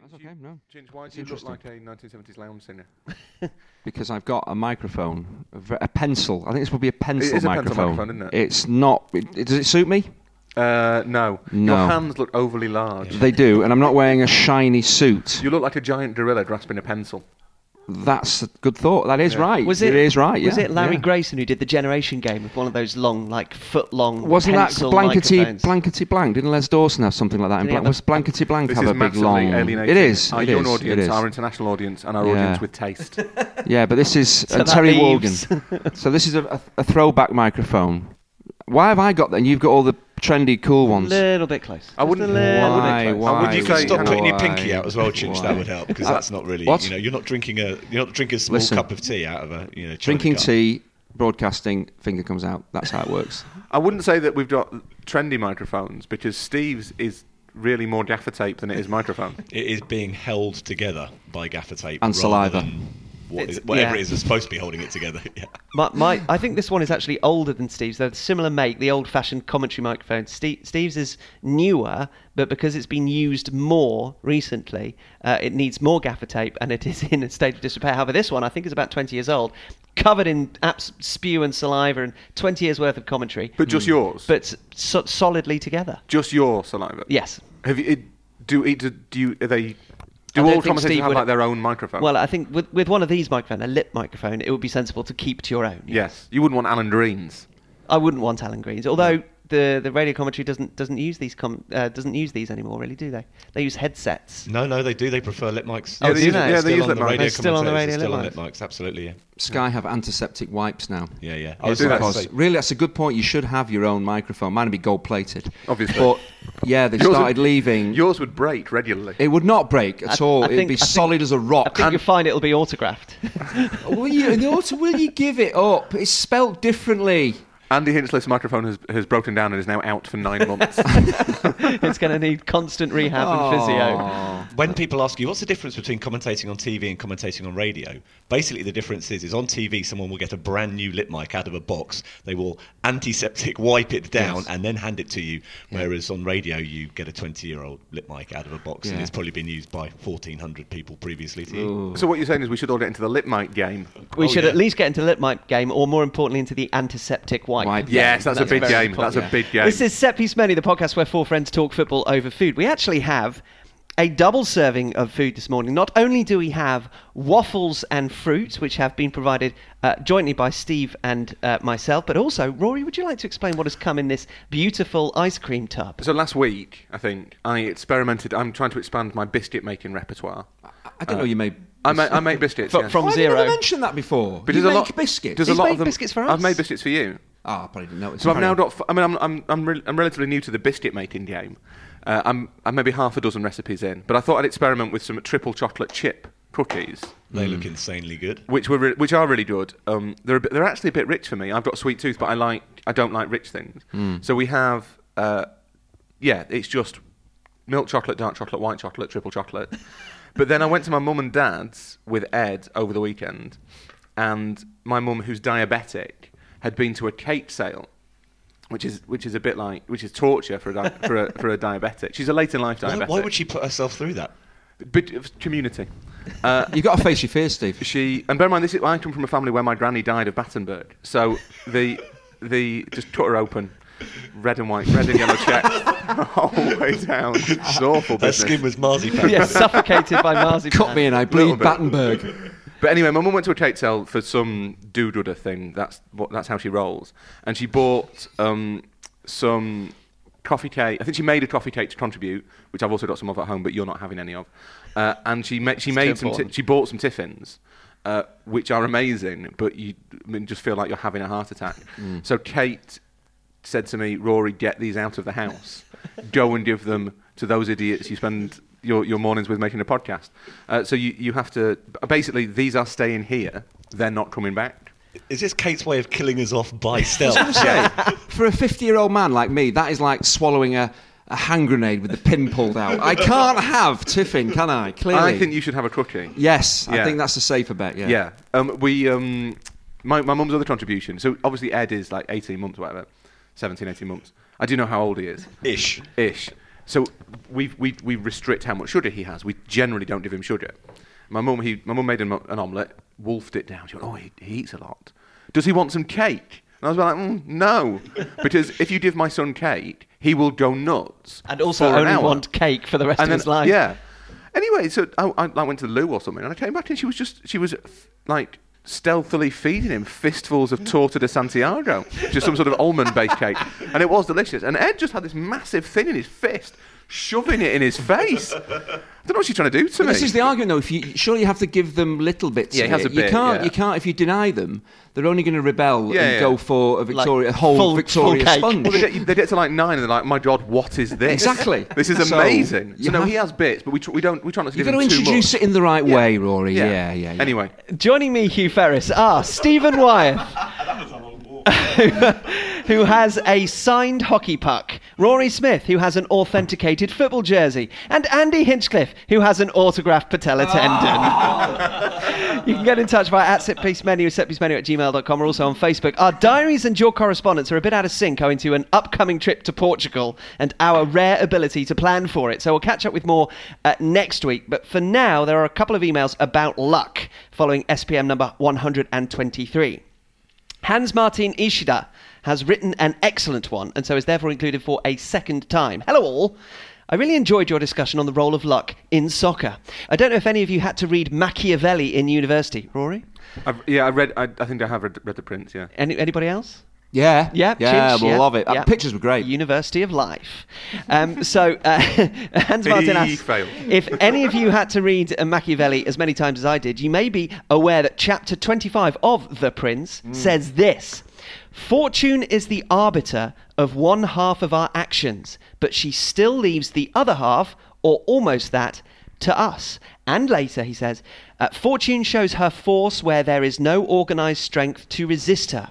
That's okay, no. Ginge, why It's do you look like a 1970s lounge singer? Because I've got a microphone, a pencil. I think this will be a pencil is a pencil microphone. microphone, isn't it? It's not. It, does it suit me? Uh, no. No. Your hands look overly large. They do, and I'm not wearing a shiny suit. You look like a giant gorilla grasping a pencil. That's a good thought. That is Yeah. right. Was it, it is right. Was yeah, it Larry yeah. Grayson who did the Generation game with one of those long, like foot long? Wasn't that blankety blankety blank? Didn't Les Dawson have something like that? in Blank- was blankety blank This have is a big long? alienating It is. our it young is, audience, it is. our international audience, and our Yeah. audience with taste. Yeah, but this is So and Terry leaves- Wogan. so this is a, a, a throwback microphone. Why have I got that? and you've got all the trendy, cool ones. A little bit close. I wouldn't- Just a little Why? bit close. Why? Would you could say- stop hang putting on. your pinky Why? out as well, Chinch? Why? That would help because that's not really. what? You know, you're not drinking a you're not drinking a small Listen. cup of tea out of a you know. China Drinking cup. tea, broadcasting, finger comes out. That's how it works. I wouldn't say that we've got trendy microphones because Steve's is really more gaffer tape than it is microphone. It is being held together by gaffer tape And rather saliva. than What It's- is, whatever yeah. it is that's supposed to be holding it together. yeah. My, my, I think this one is actually older than Steve's. They're similar make, the old-fashioned commentary microphone. Steve, Steve's is newer, but because it's been used more recently, uh, it needs more gaffer tape, and it is in a state of disrepair. However, this one I think is about 20 years old, covered in abs- spew and saliva, and 20 years worth of commentary, But just yours. but so- solidly together. just your saliva. Yes. Have you? It, do do do you? Are they? Do all Steve have would- like their own microphone? Well, I think with, with one of these microphones, a lip microphone, it would be sensible to keep to your own. yes. You wouldn't want Alan Green's. I wouldn't want Alan Green's, although the, the radio commentary doesn't doesn't use these com- uh, doesn't use these anymore, really, do they? They use headsets. No, no, they do. They prefer lip mics. Oh, do they? They're Yeah, they use lip the mics. They're still on the radio still lip on lip mics. Absolutely, yeah. Sky have antiseptic wipes now. Yeah, yeah. Oh, do they? Because really, that's a good point. You should have your own microphone. Mine would be gold plated. Obviously. But yeah, they Yours would- started leaving. Yours would break regularly. It would not break at I- all. I It'd think- be I think- solid as a rock. think you'll find it'll be autographed. will you? the auto- will you give it up? It's spelt differently. Andy Hinchcliffe's microphone has, has broken down and is now out for nine months. it's going to need constant rehab and physio. When people ask you what's the difference between commentating on TV and commentating on radio, basically the difference is is on TV someone will get a brand new lip mic out of a box, they will antiseptic wipe it down Yes. and then hand it to you, whereas on radio you get a 20 year old lip mic out of a box and it's probably been used by 1400 people previously to you. So what you're saying is we should all get into the lip mic game. We Oh, should yeah. at least get into the lip mic game, or more importantly, into the antiseptic wipe. Wipe. game. Yes, that's, a big game. important. That's a big game. This is Set Piece Menu, the podcast where four friends talk football over food. We actually have a double serving of food this morning. Not only do we have waffles and fruit, which have been provided uh, jointly by Steve and uh, myself, but also, Rory, would you like to explain what has come in this beautiful ice cream tub? so last week, I think I experimented. I'm trying to expand my biscuit making repertoire. I don't know. You made. I make, I make biscuits. Fro- yeah. from Why have you zero. never mentioned that before? But you there's a make lot biscuits. There's He's a lot made of them. biscuits for I've made biscuits for you. Ah, I probably didn't notice. So I've now got. F- I mean, I'm I'm I'm, re- I'm relatively new to the biscuit making game. Uh, I'm I'm maybe half a dozen recipes in, but I thought I'd experiment with some triple chocolate chip cookies, They Mm. look insanely good. which were re- which are really good. Um, they're a bit, they're actually a bit rich for me. I've got a sweet tooth, but I like I don't like rich things. Mm. So we have. Uh, yeah, it's just milk chocolate, dark chocolate, white chocolate, triple chocolate. but then I went to my mum and dad's with Ed over the weekend, and my mum, who's diabetic, had been to a cake sale, which is which is a bit like which is torture for a di- for a for a diabetic. She's a late in life Why, diabetic. why would she put herself through that? Bit of community. Uh, You've got to face your fears, Steve. she and bear in mind this is I come from a family where my granny died of Battenberg, so the the just cut her open, red and white, red and yellow check, all the way down. It's awful Her business. skin was marzipan. yeah, suffocated by marzipan. Cut me and I bleed. Battenberg. But anyway, my mum went to a cake sale for some doodooder thing. That's what. That's how she rolls. And she bought um, some coffee cake. I think she made a coffee cake to contribute, which I've also got some of at home, but you're not having any of. Uh, and she ma- she It's made some. Ti- she bought some tiffins, uh, which are amazing, but you I mean, just feel like you're having a heart attack. So Kate said to me, "Rory, get these out of the house. Go and give them to those idiots you spend." Your, your mornings with making a podcast. Uh, so you, you have to basically these are staying here. They're not coming back. Is this Kate's way of killing us off by stealth? Say, for a 50 year old man like me, that is like swallowing a, a hand grenade with the pin pulled out. I can't have tiffin, can I? Clearly. I think you should have a cookie. Yes, I Yeah. think that's a safer bet, yeah. Yeah. Um, we um, my my mum's other contribution. So obviously Ed is like 18 months, or whatever, 17, 18 months. I do know how old he is, Ish. ish. So we we we restrict how much sugar he has. We generally don't give him sugar. My mum he my mum made an, an omelette, wolfed it down. She went, oh, he, he eats a lot. Does he want some cake? And I was like, mm, no, because if you give my son cake, he will go nuts. And also only hour. want cake for the rest and of then, his life. Yeah. Anyway, so I, I, I went to the loo or something, and I came back and she was just she was like stealthily feeding him fistfuls of torta de Santiago, just some sort of almond-based cake, and it was delicious. And Ed just had this massive thing in his fist, shoving it in his face. I don't know what she's trying to do to me. This is the argument, though. If you surely you have to give them little bits. Yeah, of he has it. a You can't. yeah. You can't. If you deny them, they're only going to rebel Yeah, and yeah. go for a Victoria, a whole full- Victoria full sponge. Well, they get, they get to like nine, and they're like, "My God, what is this? Exactly. This is amazing." So, you no, have- he has bits, but we, tr- we don't we try not to You've give got to introduce it in the right Yeah. way, Rory. Yeah, yeah. yeah. Anyway, Joining me, Hugh Ferris, are Stephen Wyeth, who has a signed hockey puck, Rory Smith, who has an authenticated football jersey, and Andy Hinchcliffe, who has an autographed patella tendon. you can get in touch via at setpiecemenu, setpiecemenu at gmail.com, or also on Facebook. Our diaries and your correspondence are a bit out of sync owing to an upcoming trip to Portugal and our rare ability to plan for it. So we'll catch up with more uh, next week. But for now, there are a couple of emails about luck following SPM number 123. Hans Martin Ishida has written an excellent one and so is therefore included for a second time. Hello, all. I really enjoyed your discussion on the role of luck in soccer. I don't know if any of you had to read Machiavelli in university. Rory? I've, yeah, I read. I, I think I have read, read the Prince. Yeah. Any, anybody else? Yeah, Yeah, yeah, Chinch, we yeah, love it. Uh, yeah. Pictures were great. University of Life. Um, so, uh, Hans Martin He asks failed. if any of you had to read Machiavelli as many times as I did, you may be aware that chapter 25 of The Prince says this Fortune is the arbiter of one half of our actions, but she still leaves the other half, or almost that, to us. And later, he says, uh, Fortune shows her force where there is no organized strength to resist her.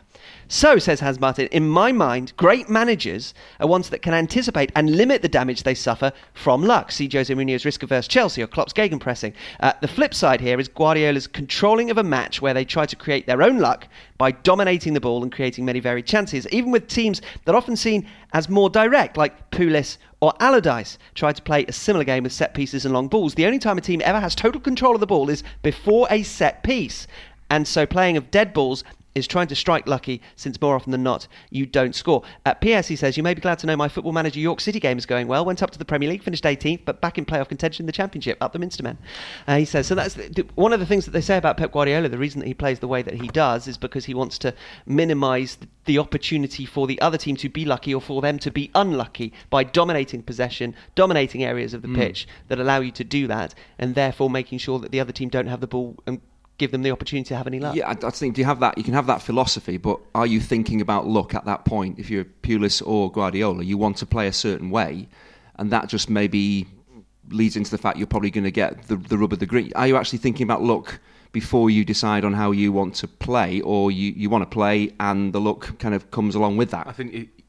So, says Hans Martin, in my mind, great managers are ones that can anticipate and limit the damage they suffer from luck. See Jose Mourinho's risk averse Chelsea or Klopp's gegenpressing. Uh, the flip side here is Guardiola's controlling of a match where they try to create their own luck by dominating the ball and creating many varied chances, even with teams that are often seen as more direct, like Pulis or Allardyce tried to play a similar game with set pieces and long balls. The only time a team ever has total control of the ball is before a set piece. And so playing of dead balls is trying to strike lucky since more often than not you don't score. At PS, he says, You may be glad to know my football manager York City game is going well. Went up to the Premier League, finished 18th, but back in playoff contention in the Championship, up the Minster men. Uh, he says, So that's the, one of the things that they say about Pep Guardiola. The reason that he plays the way that he does is because he wants to minimise the, the opportunity for the other team to be lucky or for them to be unlucky by dominating possession, dominating areas of the pitch that allow you to do that, and therefore making sure that the other team don't have the ball and give them the opportunity to have any luck. Yeah, I, I think do you have that? You can have that philosophy, but are you thinking about luck at that point? If you're Pulis or Guardiola, you want to play a certain way, and that just maybe leads into the fact you're probably going to get the, the rub of the green. Are you actually thinking about luck before you decide on how you want to play, or you, you want to play and the luck kind of comes along with that? I think it, it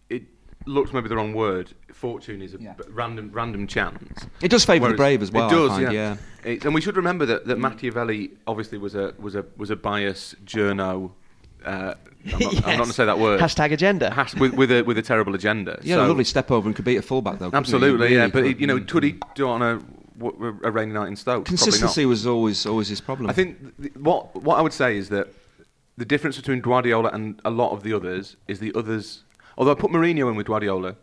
looks maybe the wrong word. Fortune is a Yeah. b- random random chance. It does favour the brave as well. It does, find, yeah. It- and we should remember that, that Machiavelli obviously was a was a was a bias journo. Uh, I'm, not, I'm not going to say that word. Hashtag agenda. Has- with, with a with a terrible agenda. Yeah, had a So- lovely step over and could beat a fullback though. Absolutely, Really yeah. But it, you know, could he do it on a rainy night in Stoke? Consistency was always always his problem. I think th- what what I would say is that the difference between Guardiola and a lot of the others is the others. Although I put Mourinho in with Guardiola,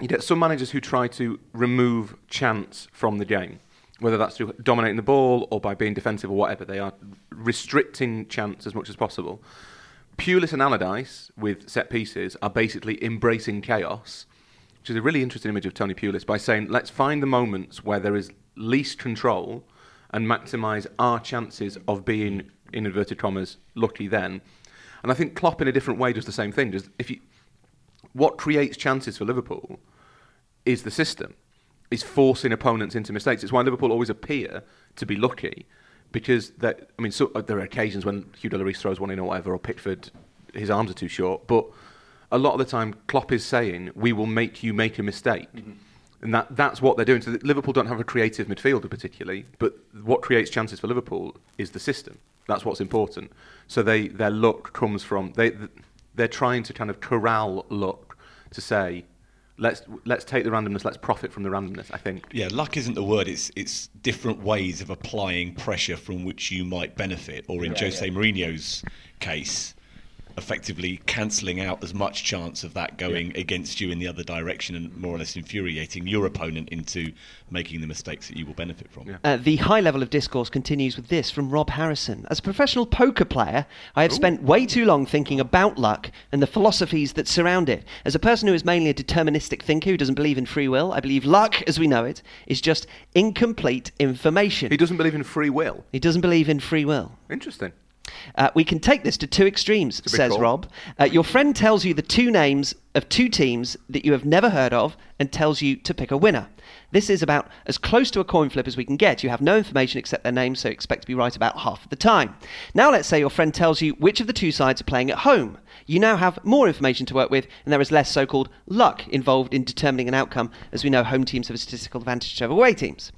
you get some managers who try to remove chance from the game, whether that's through dominating the ball or by being defensive or whatever. They are restricting chance as much as possible. Pulis and Allardyce with set pieces are basically embracing chaos, which is a really interesting image of Tony Pulis by saying, let's find the moments where there is least control and maximise our chances of being, in inverted commas, lucky then. And I think Klopp, in a different way, does the same thing. Just if you, what creates chances for Liverpool is the system, is forcing opponents into mistakes. It's why Liverpool always appear to be lucky, because that I mean, so, uh, there are occasions when Hugo Lloris throws one in or whatever, or Pickford, his arms are too short, but a lot of the time Klopp is saying, "We will make you make a mistake." And that, that's what they're doing. So Liverpool don't have a creative midfielder particularly, but what creates chances for Liverpool is the system. That's what's important. So they, their luck comes from they they're trying to kind of corral luck to say, let's let's take the randomness. Let's profit from the randomness. I think. Yeah, luck isn't the word. It's it's different ways of applying pressure from which you might benefit, or in Jose Mourinho's case, effectively cancelling out as much chance of that going against you in the other direction and more or less infuriating your opponent into making the mistakes that you will benefit from. Yeah. Uh, the high level of discourse continues with this from Rob Harrison. As a professional poker player, I have spent way too long thinking about luck and the philosophies that surround it. As a person who is mainly a deterministic thinker who doesn't believe in free will, I believe luck, as we know it, is just incomplete information. He doesn't believe in free will. He doesn't believe in free will. Interesting. Uh, we can take this to two extremes, says call. Rob. Uh, your friend tells you the two names of two teams that you have never heard of and tells you to pick a winner. This is about as close to a coin flip as we can get. You have no information except their names, so expect to be right about half of the time. Now, let's say your friend tells you which of the two sides are playing at home. You now have more information to work with, and there is less so called luck involved in determining an outcome, as we know home teams have a statistical advantage over away teams.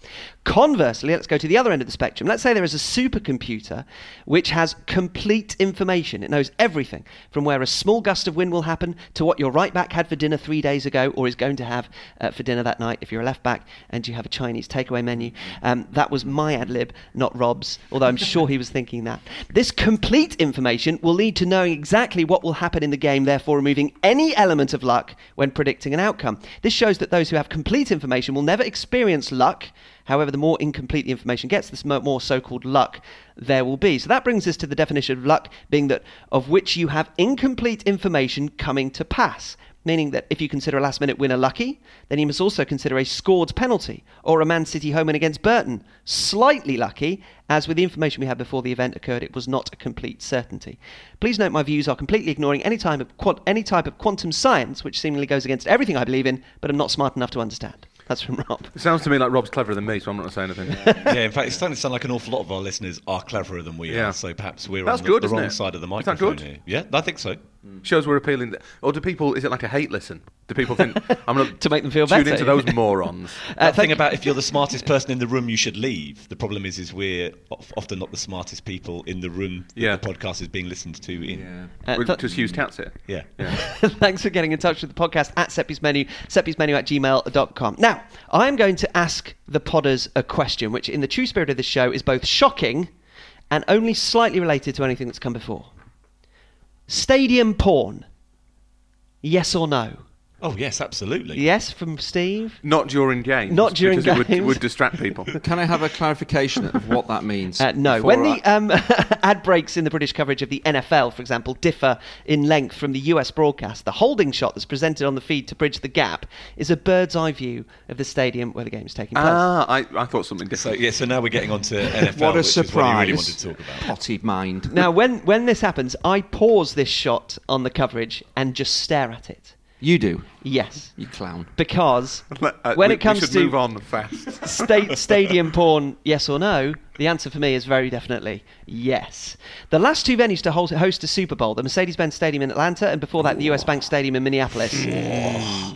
Conversely, let's go to the other end of the spectrum. Let's say there is a supercomputer which has complete information. It knows everything from where a small gust of wind will happen to what your right back had for dinner three days ago or is going to have uh, for dinner that night if you're a left back and you have a Chinese takeaway menu. Um, that was my ad lib, not Rob's, although I'm sure he was thinking that. This complete information will lead to knowing exactly what will happen in the game, therefore removing any element of luck when predicting an outcome. This shows that those who have complete information will never experience luck. However, the more incomplete the information gets, the more so called luck there will be. So that brings us to the definition of luck being that of which you have incomplete information coming to pass. Meaning that if you consider a last minute winner lucky, then you must also consider a scored penalty or a Man City home win against Burton slightly lucky, as with the information we had before the event occurred, it was not a complete certainty. Please note my views are completely ignoring any, time of any type of quantum science, which seemingly goes against everything I believe in, but I'm not smart enough to understand. That's from Rob. It sounds to me like Rob's cleverer than me, so I'm not going to say anything. yeah, in fact, it's starting to sound like an awful lot of our listeners are cleverer than we Yeah. are. So perhaps we're That's on good, the, the wrong it? side of the Is that microphone good? here. Yeah, I think so. Shows we're appealing. Or do people? Is it like a hate listen? Do people think I'm going To make them feel tune better. into those morons? Uh, That thing you- about if you're the smartest person in the room, you should leave. The problem is, is we're of- often not the smartest people in the room that Yeah. the podcast is being listened to in. Uh, With- th- Just Hughes Cats it. Yeah. Yeah. Thanks for getting in touch with the podcast at Set Piece Menu, setpiecemenu at gmail.com. Now, I'm going to ask the podders a question, which in the true spirit of this show is both shocking and only slightly related to anything that's come before. Stadium porn. Yes or no? Oh yes, absolutely. Yes from Steve. Not during games. Not during because It would, games. would distract people. Can I have a clarification of what that means? Uh, no. When I- the um, ad breaks in the British coverage of the NFL, for example, differ in length from the US broadcast, the holding shot that's presented on the feed to bridge the gap is a bird's eye view of the stadium where the game is taking place. ah, I, I thought something So different. yeah, so now we're getting on to NFL, what a which surprise! is what you really wanted to talk about. Potty mind. Now, when, when this happens, I pause this shot on the coverage and just stare at it. You do, Yes. you clown. Because uh, when we- it comes we to move on fast. sta- stadium porn, yes or no, the answer for me is very definitely yes. The last two venues to hold, host a Super Bowl, the Mercedes Benz Stadium in Atlanta, and before that, the US Bank Stadium in Minneapolis.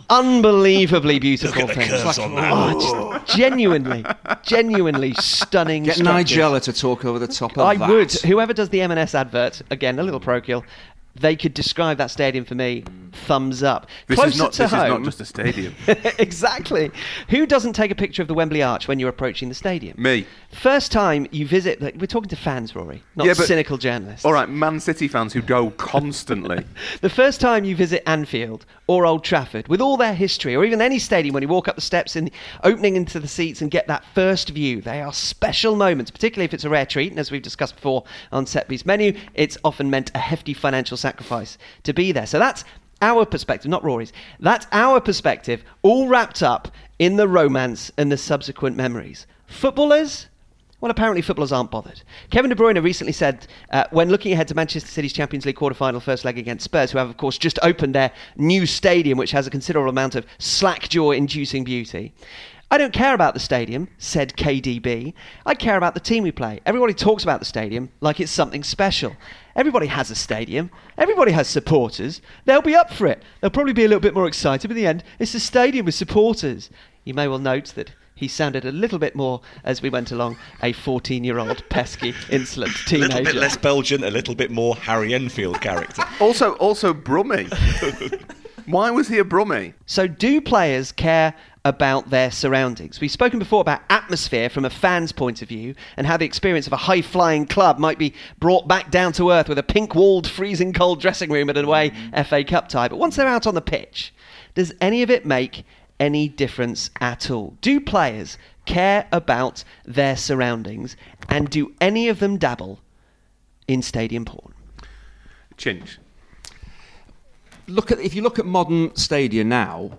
Unbelievably beautiful Look at the things. curves on that. Oh, just genuinely, genuinely stunning. Get structures. Nigella to talk over the top of I that. would. Whoever does the M&S advert, again, a little parochial, they could describe that stadium for me. Thumbs up. This Closer is not. to This is not just a stadium. exactly. Who doesn't take a picture of the Wembley Arch when you're approaching the stadium? Me. First time you visit, like, we're talking to fans, Rory, not Yeah, but- cynical journalists. All right, Man City fans who go constantly. The first time you visit Anfield or Old Trafford, with all their history, or even any stadium, when you walk up the steps and opening into the seats and get that first view, they are special moments, particularly if it's a rare treat. And as we've discussed before on Set Piece Menu, it's often meant a hefty financial sacrifice to be there. So that's our perspective, not Rory's. That's our perspective, all wrapped up in the romance and the subsequent memories. Footballers, well, apparently footballers aren't bothered. Kevin De Bruyne recently said, uh, when looking ahead to Manchester City's Champions League quarter-final first leg against Spurs, who have, of course, just opened their new stadium, which has a considerable amount of slack jaw-inducing beauty. I don't care about the stadium, said KDB. I care about the team we play. Everybody talks about the stadium like it's something special. Everybody has a stadium. Everybody has supporters. They'll be up for it. They'll probably be a little bit more excited, but in the end, it's the stadium with supporters. You may well note that he sounded a little bit more, as we went along, a 14 year old pesky, insolent teenager. A little bit less Belgian, a little bit more Harry Enfield character. Also, also Brummy. Why was he a Brummie? So, do players care about their surroundings? We've spoken before about atmosphere from a fan's point of view and how the experience of a high flying club might be brought back down to earth with a pink walled, freezing cold dressing room at an away mm-hmm. FA Cup tie. But once they're out on the pitch, does any of it make any difference at all? Do players care about their surroundings and do any of them dabble in stadium porn? Chinch. Look at if you look at modern stadia now,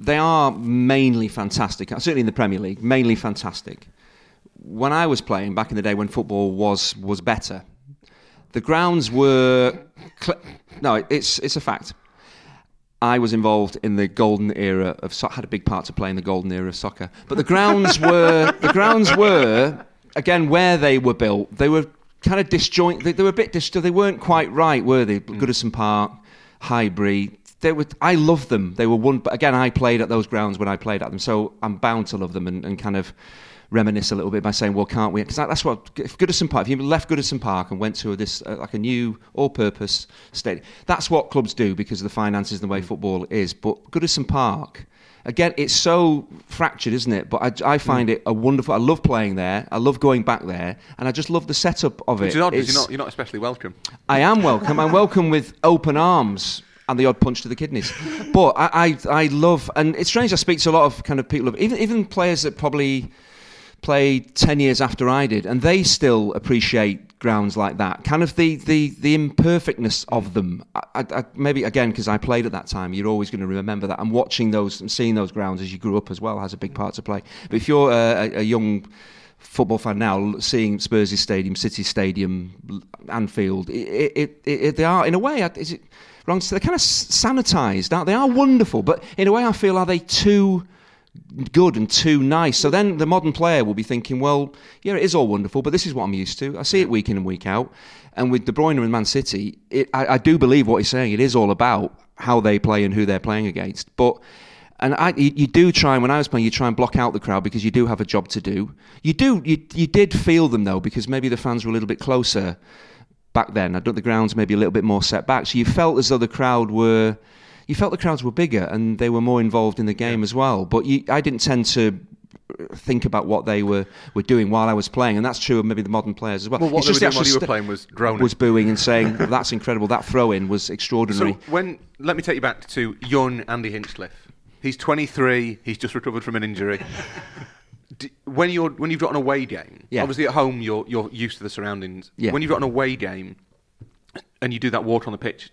they are mainly fantastic. Certainly in the Premier League, mainly fantastic. When I was playing back in the day when football was was better, the grounds were cl- no, it's it's a fact. I was involved in the golden era of so- had a big part to play in the golden era of soccer. But the grounds were the grounds were again where they were built. They were kind of disjoint. They, they were a bit dis- They weren't quite right, were they? Goodison Park, Highbury. They were. I love them. They were one. But again, I played at those grounds when I played at them, so I'm bound to love them and, and kind of reminisce a little bit by saying, "Well, can't we?" Because that's what if Goodison Park. If you left Goodison Park and went to this uh, like a new all-purpose stadium, that's what clubs do because of the finances and the way football is. But Goodison Park. Again, it's so fractured, isn't it? But I, I find hmm. it a wonderful. I love playing there. I love going back there, and I just love the setup of it. Which is odd It's- you're not, you're not especially welcome. I am welcome. I'm welcome with open arms and the odd punch to the kidneys. But I, I, I love, and it's strange. I speak to a lot of kind of people, even even players that probably played ten years after I did, and they still appreciate grounds like that. Kind of the the, the imperfectness of them. I, I, maybe again because I played at that time, you're always going to remember that. And watching those and seeing those grounds as you grew up as well has a big part to play. But if you're a, a, young football fan now, seeing Spurs' stadium, City Stadium, Anfield, it, it, it, they are in a way. Is it wrong they're kind of sanitised? Aren't they? They are wonderful, but in a way, I feel are they too good and too nice? So then the modern player will be thinking, well, yeah, it is all wonderful, but this is what I'm used to. I see it week in and week out. And with De Bruyne and Man City, it, I, I do believe what he's saying. It is all about how they play and who they're playing against, but. And I, you, you do try. When I was playing, you try and block out the crowd because you do have a job to do. You do. You, you did feel them though, because maybe the fans were a little bit closer back then. I don't. The grounds maybe a little bit more set back, so you felt as though the crowd were. You felt the crowds were bigger and they were more involved in the game as well. But you, I didn't tend to think about what they were, were doing while I was playing, and that's true of maybe the modern players as well. Well, what It's they were doing while you were playing was groaning. was booing and saying that's incredible. That throw in was So extraordinary. when let me take you back to young Andy Hinchcliffe. He's 23. He's just recovered from an injury. When you're when you've got an away game, Yeah. obviously at home you're you're used to the surroundings. Yeah. When you've got an away game, and you do that walk on the pitch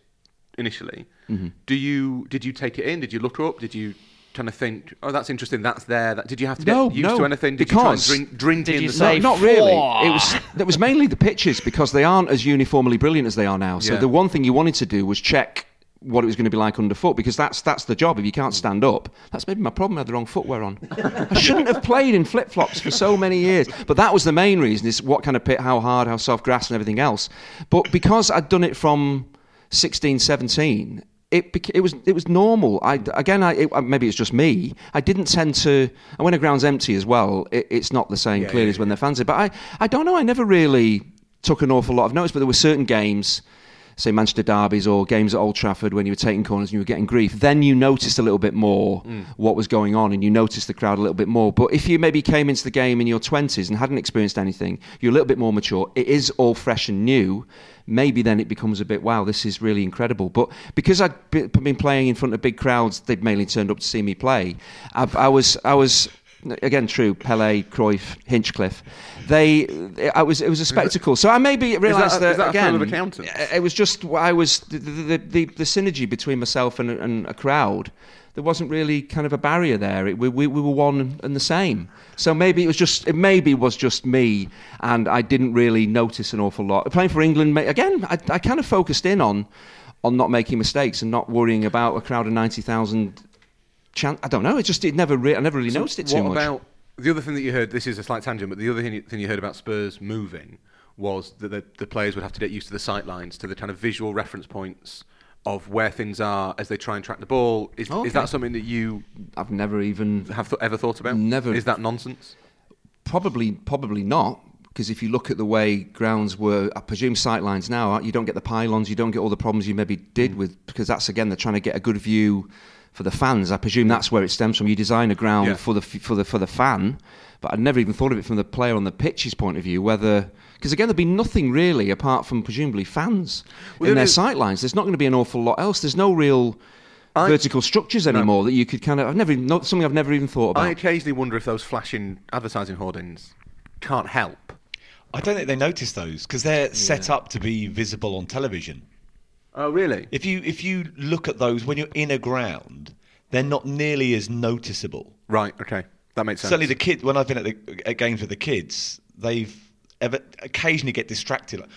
initially, Mm-hmm. do you did you take it in? Did you look up? Did you kind of think, oh, that's interesting. That's there. That, did you have to get No, used no, to anything? Did because- you try and drink, drink Did in you the say No, not really. It was it was mainly the pitches because they aren't as uniformly brilliant as they are now. So Yeah. the one thing you wanted to do was check what it was going to be like underfoot because that's that's the job. If you can't stand up, that's maybe my problem. I had the wrong footwear on. I shouldn't have played in flip flops for so many years. But that was the main reason: is what kind of pit, how hard, how soft grass, and everything else. But because I'd done it from 16, 17. It, it was it was normal. I again I it, maybe it's just me. I didn't tend to. And when a ground's empty as well, it, it's not the same Yeah, clearly yeah, as when they're fans. But I I don't know. I never really took an awful lot of notice. But there were certain games, say Manchester derbies or games at Old Trafford, when you were taking corners and you were getting grief. Then you noticed a little bit more mm. what was going on, and you noticed the crowd a little bit more. But if you maybe came into the game in your twenties and hadn't experienced anything, you're a little bit more mature. It is all fresh and new maybe then it becomes a bit wow this is really incredible. But because i'd be- been playing in front of big crowds they'd mainly turned up to see me play i, I was i was again true Pele, Cruyff, Hinchcliffe. They, I was it was a spectacle. So I maybe realised that, that, that, again. Uh, it was just I was the the, the, the synergy between myself and, and a crowd. There wasn't really kind of a barrier there. It, we, we, we were one and the same. So maybe it was just it maybe was just me, and I didn't really notice an awful lot. Playing for England again, I, I kind of focused in on on not making mistakes and not worrying about a crowd of 90,000 chance. I don't know. It just it never. Re- I never really so noticed it too much. About, the other thing that you heard? This is a slight tangent, but the other thing, you heard about Spurs moving was that the, the players would have to get used to the sight lines, to the kind of visual reference points of where things are as they try and track the ball. Is, okay. is that something that you? I've never even have th- ever thought about. Never. Is that nonsense? Probably, probably not. Because if you look at the way grounds were, I presume sightlines now, you don't get the pylons, you don't get all the problems you maybe did mm. with. Because that's again, they're trying to get a good view for the fans. I presume that's where it stems from. You design a ground Yeah. for the for the for the fan, but I'd never even thought of it from the player on the pitch's point of view. Whether because again there'd be nothing really apart from presumably fans Well, in their is- sightlines. There's not going to be an awful lot else. There's no real. I- vertical structures anymore that you could kind of. I've never not something I've never even thought about. I occasionally wonder if those flashing advertising hoardings can't help. I don't think they notice those because they're set up to be visible on television. Oh, really? If you if you look at those when you're in a ground, they're not nearly as noticeable. Right. Okay. That makes sense. Certainly, the kid when I've been at the at games with the kids, they've ever occasionally get distracted. Like,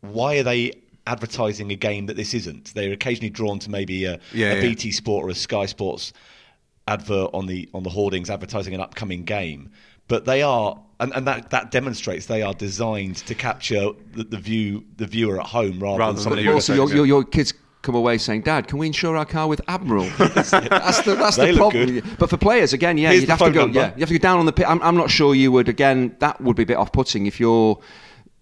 why are they advertising a game that this isn't? They're occasionally drawn to maybe a, Yeah, a yeah. BT Sport or a Sky Sports advert on the on the hoardings advertising an upcoming game. But they are, and, and that, that demonstrates they are designed to capture the, the view the viewer at home rather, Rather than than somebody the who also, your, your, your kids come away saying, "Dad, can we insure our car with Admiral?" that's the that's They the look problem. good. But for players, again, yeah, Here's you'd have to go. number. Yeah, you have to go down on the pit. I'm, I'm not sure you would. Again, that would be a bit off-putting if you're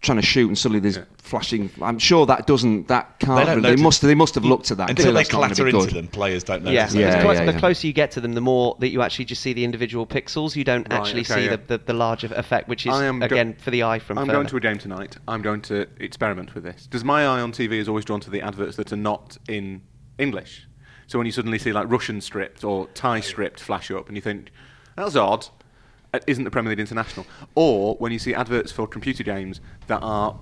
trying to shoot and suddenly there's flashing. I'm sure that doesn't. That can't. They really- They, must. They must have looked at that. until they that's not gonna clatter into good. them. Players don't Yeah, notice. Yeah, the, clo- yeah, the closer you get to them, the more that you actually just see the individual pixels. You don't Right, actually okay, see yeah. the, the, the larger effect, which is I am go- again for the eye from. I'm further. going to a game tonight. I'm going to experiment with this. Does my eye on TV is always drawn to the adverts that are not in English? So when you suddenly see like Russian script or Thai script flash up, and you think that's odd, Uh, isn't the Premier League international? Or when you see adverts for computer games that are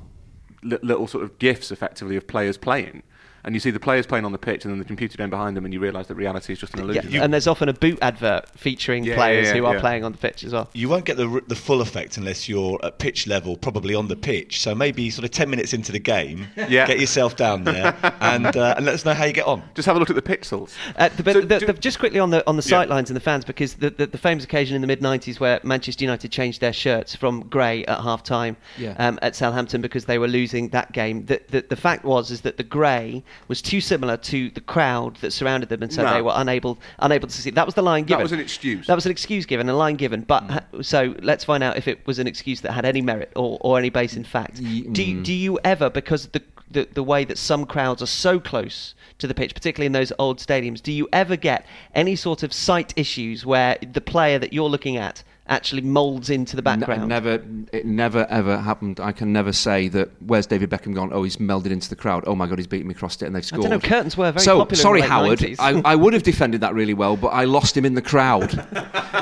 li- little sort of gifs, effectively, of players playing. And you see the players playing on the pitch, and then the computer game behind them, and you realise that reality is just an Yeah, illusion. and there's often a boot advert featuring Yeah, players yeah, yeah, who are yeah. playing on the pitch as well. You won't get the the full effect unless you're at pitch level, probably on the pitch. So maybe sort of ten minutes into the game, Yeah. get yourself down there and uh, and let us know how you get on. Just have a look at the pixels. Uh, the, but So the, do- the, just quickly on the on the Yeah. sightlines and the fans, because the, the, the famous occasion in the mid '90s where Manchester United changed their shirts from grey at half time Yeah. um, at Southampton because they were losing that game. The, the, the fact was is that the grey was too similar to the crowd that surrounded them, and so No. they were unable unable to see. That was the line given. That was an excuse. That was an excuse given, a line given. But Mm. ha- so let's find out if it was an excuse that had any merit or, or any base in fact. Ye- Do you, mm. do you ever because the, the the way that some crowds are so close to the pitch, particularly in those old stadiums, do you ever get any sort of sight issues where the player that you're looking at actually molds into the background? It never, it never ever happened. I can never say that. Where's David Beckham gone? Oh, he's melded into the crowd. Oh my God, he's beaten me across it, and they've I scored. don't know. Curtains were very so popular. sorry, Howard. 90s. I, I would have defended that really well, but I lost him in the crowd.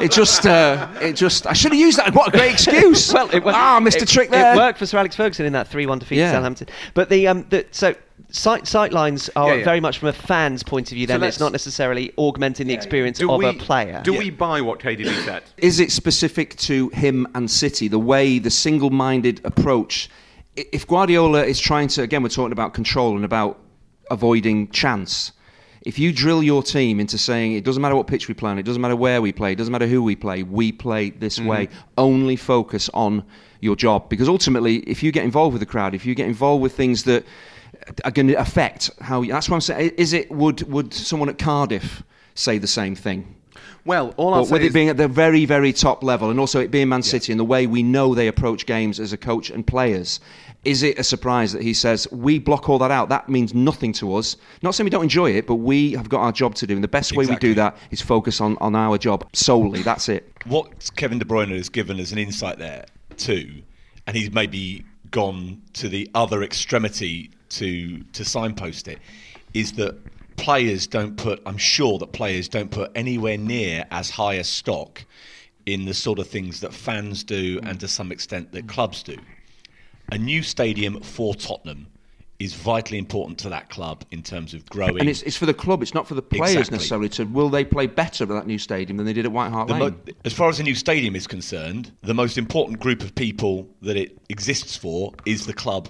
it just, uh, it just. I should have used that. What a great excuse. well, it, worked- ah, it- trick there. It worked for Sir Alex Ferguson in that three-one defeat Yeah. at Southampton. But the um, the, so sight sight lines are Yeah, yeah. very much from a fan's point of view. Then let's- it's not necessarily augmenting the experience Do of we, a player. Do we buy what KDB said? Is it specific to him and City? The way the single-minded approach. If Guardiola is trying to, again, we're talking about control and about avoiding chance. If you drill your team into saying it doesn't matter what pitch we play on, it doesn't matter where we play, it doesn't matter who we play, we play this mm-hmm. way. Only focus on your job because ultimately, if you get involved with the crowd, if you get involved with things that are going to affect how, you, that's what I'm saying. Is it would would someone at Cardiff say the same thing? Well, all I'll But say with it being at the very, very top level, and also it being Man City and the way we know they approach games as a coach and players, is it a surprise that he says we block all that out? That means nothing to us. Not saying we don't enjoy it, but we have got our job to do, and the best way we do that is focus on, on our job solely. That's it. What Kevin De Bruyne has given as an insight there too, and he's maybe gone to the other extremity to to signpost it, is that players don't put. I'm sure that players don't put anywhere near as high a stock in the sort of things that fans do, and to some extent that clubs do. A new stadium for Tottenham is vitally important to that club in terms of growing. And it's, it's for the club, it's not for the players Exactly. necessarily. To will they play better at that new stadium than they did at White Hart Lane? mo- as far as a new stadium is concerned, the most important group of people that it exists for is the club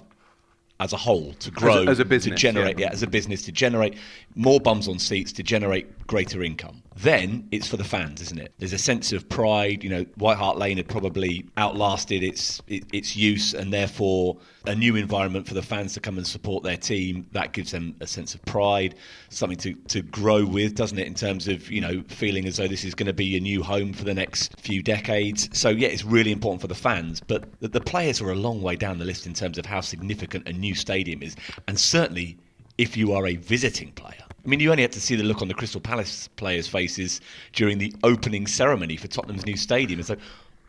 as a whole to grow, as a business, to generate, yeah. yeah, as a business to generate more bums on seats, to generate greater income. Then it's for the fans, isn't it? There's a sense of pride. You know, White Hart Lane had probably outlasted its its use, and therefore a new environment for the fans to come and support their team. That gives them a sense of pride, something to, to grow with, doesn't it? In terms of you know feeling as though this is going to be a new home for the next few decades. So yeah, it's really important for the fans, but the, the players are a long way down the list in terms of how significant a new stadium is, and certainly if you are a visiting player. I mean, you only had to see the look on the Crystal Palace players' faces during the opening ceremony for Tottenham's new stadium. It's like,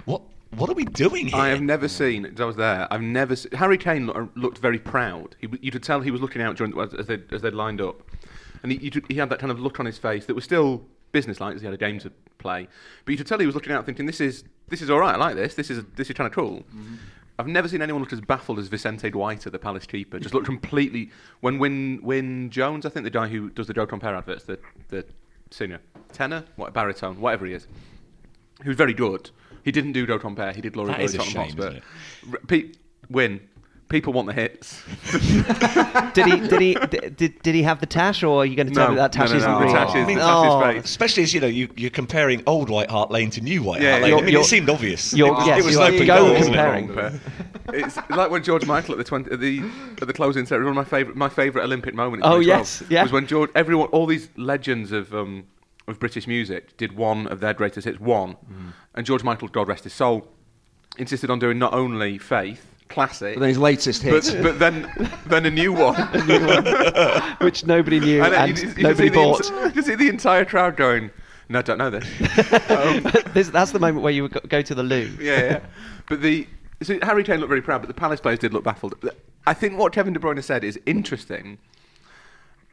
what? What are we doing here? I have never seen. I was there. I've never. Se- Harry Kane lo- looked very proud. He, you could tell he was looking out during as they as they'd lined up, and he, you could- he had that kind of look on his face that was still businesslike as he had a game to play. But you could tell he was looking out, thinking, "This is this is all right. I like this. This is this is kind of cool." Mm-hmm. I've never seen anyone look as baffled as Vicente Guaita, the Palace keeper. Just looked completely. When Win Win Jones, I think the guy who does the GoCompare adverts, the the singer, tenor, what baritone, whatever he is, who's very good. He didn't do GoCompare. He did Glory That Glory is a Tottenham shame, Hotspur. isn't it? R- Pe- win. People want the hits. did he? Did he? Did, did he have the tash, or are you going to tell No, me that tash no, no, isn't no, real? the tash is- the tash is Oh. fake. Especially as you know, you, you're comparing old White Hart Lane to new White Yeah, Hart Lane. you're- I mean, you're- it seemed obvious. you're- it was, yes, it was you're an open go goal, wasn't it? comparing. it's like when George Michael at the 20, at the at the closing ceremony. One of my favorite my favorite Olympic moment. In Oh, 2012 yes, yeah. was when George everyone all these legends of um, of British music did one of their greatest hits, one, Mm. And George Michael, God rest his soul, insisted on doing not only Faith classic, But then his latest hit. but, but then then a new one. which nobody knew And and, you, you nobody see bought. The, you see the entire crowd going, "No, I don't know this." um, this, that's the moment where you would go, go to the loo. yeah, yeah. But the so Harry Kane looked very proud, but the Palace players did look baffled. I think what Kevin De Bruyne said is interesting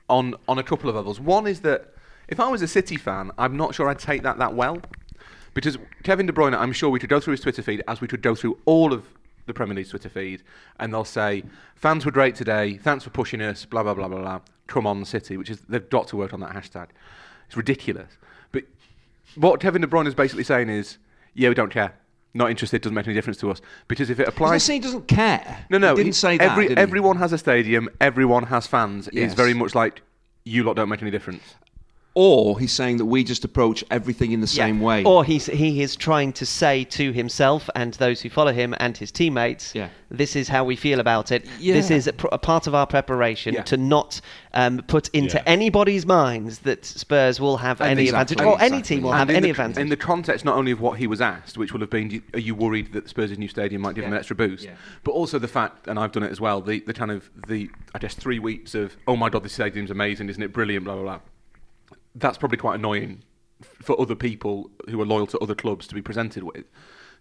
on on a couple of levels. One is that if I was a City fan, I'm not sure I'd take that that well, because Kevin De Bruyne, I'm sure we could go through his Twitter feed as we could go through all of the Premier League Twitter feed, and they'll say fans were great today. Thanks for pushing us. Blah blah blah blah blah. Come on, City, which is they've got to work on that hashtag. It's ridiculous. But what Kevin De Bruyne is basically saying is, yeah, we don't care. Not interested. Doesn't make any difference to us because if it applies, he doesn't care. no, no, he didn't he- say that. Every, did everyone has a stadium. Everyone has fans. Yes. It's very much like you lot don't make any difference. Or he's saying that we just approach everything in the same way. Or he's, he is trying to say to himself and those who follow him and his teammates, Yeah. this is how we feel about it. This is a, pr- a part of our preparation Yeah. to not um, put into Yeah. anybody's minds that Spurs will have And any exactly. advantage, or any team will And have in any the, advantage. In the context not only of what he was asked, which will have been, are you worried that Spurs' new stadium might give him an extra boost? Yeah. But also the fact, and I've done it as well, the, the kind of, the I guess, three weeks of, oh my God, this stadium's amazing, isn't it brilliant, blah, blah, blah. That's probably quite annoying for other people who are loyal to other clubs to be presented with.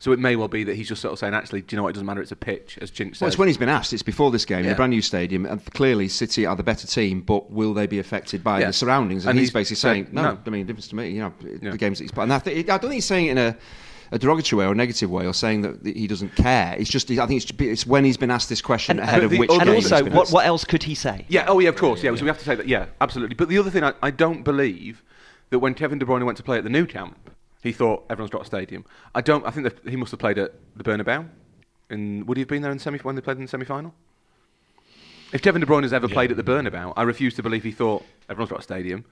So it may well be that he's just sort of saying, actually, do you know what, it doesn't matter, it's a pitch, as Chinch says. Well, it's when he's been asked. It's before this game, in a brand new stadium, and clearly City are the better team. But will they be affected by Yeah. the surroundings? And, And he's, he's basically saying, no, no. I mean, difference to me. You know, Yeah. the games that he's playing. And I, th- I don't think he's saying it in a, a derogatory way or a negative way, or saying that he doesn't care. It's just, I think it's, it's when he's been asked this question and, uh, ahead of the which and game he's also, been what, asked. what else could he say? Yeah, oh yeah, of course, yeah. So we have to say that, yeah, absolutely. But the other thing, I, I don't believe that when Kevin De Bruyne went to play at the Nou Camp, he thought everyone's got a stadium. I don't. I think that he must have played at the Bernabeu. In would he have been there in semi when they played in the semi-final? If Kevin De Bruyne has ever Yeah. played at the Bernabeu, I refuse to believe he thought everyone's got a stadium,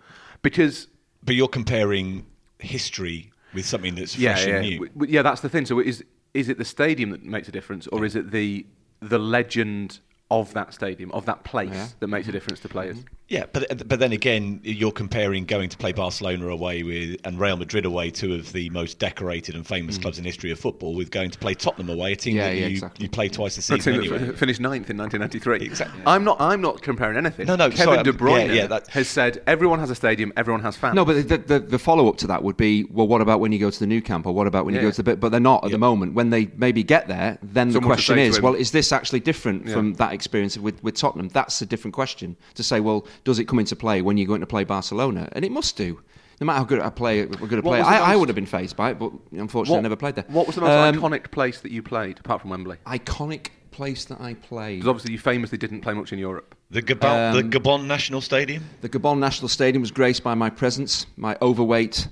because But you're comparing history with something that's yeah, fresh yeah, and new. W- w- yeah. That's the thing. So is is it the stadium that makes a difference, or is it the the legend of that stadium, of that place, Yeah. that makes a mm-hmm. difference to players? Mm-hmm. Yeah, but uh, but then again, you're comparing going to play Barcelona away with and Real Madrid away, two of the most decorated and famous mm. clubs in history of football, with going to play Tottenham away, a team Yeah, that yeah, you, exactly. you play twice a A team season that anyway. f- finished ninth in 1993. Exactly. I'm not. I'm not comparing anything. No, no, Kevin sorry, De Bruyne yeah, yeah, that- has said everyone has a stadium, everyone has fans. No, but the, the, the follow up to that would be well, what about when you go to the Nou Camp, or what about when you go to the bit? But they're not at Yeah. the moment. When they maybe get there, then Someone the question is, well, is this actually different Yeah. from that experience with, with Tottenham? That's a different question to say. Well, does it come into play when you're going to play Barcelona? And it must do. No matter how good a player, good a player. was the I, I would have been phased by it, but unfortunately, I never played there. What was the most Um, iconic place that you played apart from Wembley? iconic place that I played? Because obviously you famously didn't play much in Europe. The Gabon, Um, the Gabon National Stadium. The Gabon National Stadium was graced by my presence, my overweight,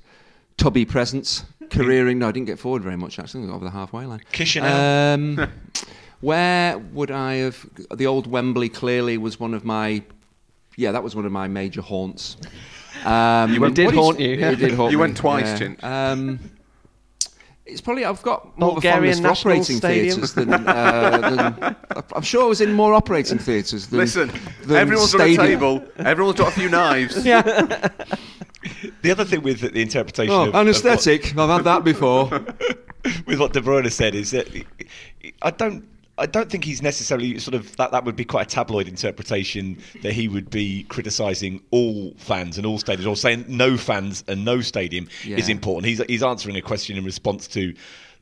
tubby presence, careering. No, I didn't get forward very much actually, over the halfway line. Chisinau. Um, Where would I have? The old Wembley clearly was one of my. Yeah, that was one of my major haunts. Um, It did what is- haunt you. It did haunt You me, went twice, yeah. Chinch. Um, it's probably I've got more Bulgarian of a fondness for operating theatres than, uh, than. I'm sure I was in more operating theatres than. Listen, than everyone's on a table. Everyone's got a few knives. Yeah. The other thing with the interpretation Oh, of, of what- anaesthetic. I've had that before. with what De Bruyne said is that I don't. I don't think he's necessarily sort of that. That would be quite a tabloid interpretation that he would be criticising all fans and all stadiums, or saying no fans and no stadium is important. He's he's answering a question in response to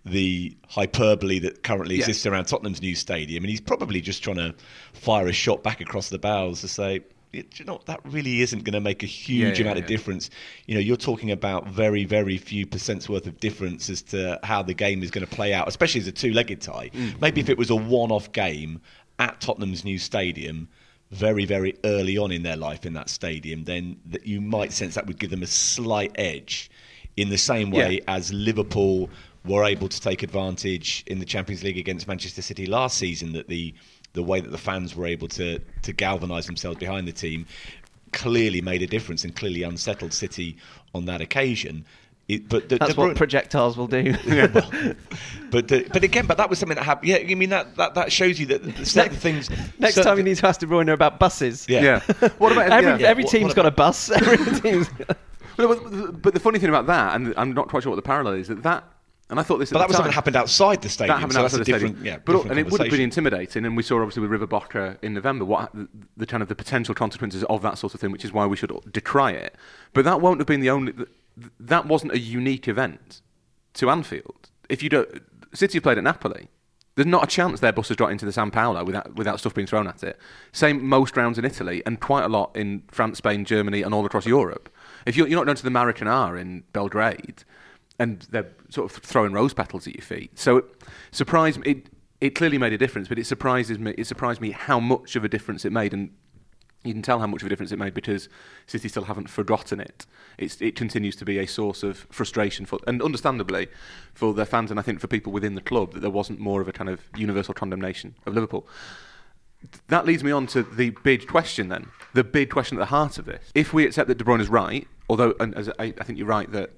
the hyperbole that currently Yeah. exists around Tottenham's new stadium, and he's probably just trying to fire a shot back across the bows to say. "Yeah, Do you know that really isn't going to make a huge Yeah, yeah, amount of yeah. difference? You know, you're talking about very, very few percents worth of difference as to how the game is going to play out, especially as a two-legged tie. Mm. Maybe if it was a one-off game at Tottenham's new stadium, very, very early on in their life in that stadium, then that you might sense that would give them a slight edge. In the same way as Liverpool were able to take advantage in the Champions League against Manchester City last season, that the the way that the fans were able to to galvanise themselves behind the team clearly made a difference and clearly unsettled City on that occasion. It, but the, That's De what projectiles will do. but the, but again, but that was something that happened. Yeah, I mean that, that, that shows you that the- certain things. Next certain time you need to ask De Bruyne about buses. Yeah. Yeah. What about Every, yeah. every What- team's what got a bus. Every team's But, but the funny thing about that, and I'm not quite sure what the parallel is, that that, and I thought this. But at that was something that happened outside the stadium. That happened so outside that's the a different, stadium. yeah, but and it would have been intimidating, and we saw obviously with River Boca in November what the, the kind of the potential consequences of that sort of thing, which is why we should decry it. But that won't have been the only. That wasn't a unique event to Anfield. If you don't, City have played at Napoli. There's not a chance their bus has got into the San Paolo without without stuff being thrown at it. Same most rounds in Italy, and quite a lot in France, Spain, Germany, and all across Europe. If you're, you're not going to the Maracanã in Belgrade, and they're sort of throwing rose petals at your feet. So it surprised me. It, it clearly made a difference, but it surprises me. It surprised me how much of a difference it made, and you can tell how much of a difference it made because City still haven't forgotten it. It's, it continues to be a source of frustration for, and understandably, for their fans, and I think for people within the club, that there wasn't more of a kind of universal condemnation of Liverpool. That leads me on to the big question then. The big question at the heart of this. If we accept that De Bruyne is right, although and as I, I think you're right that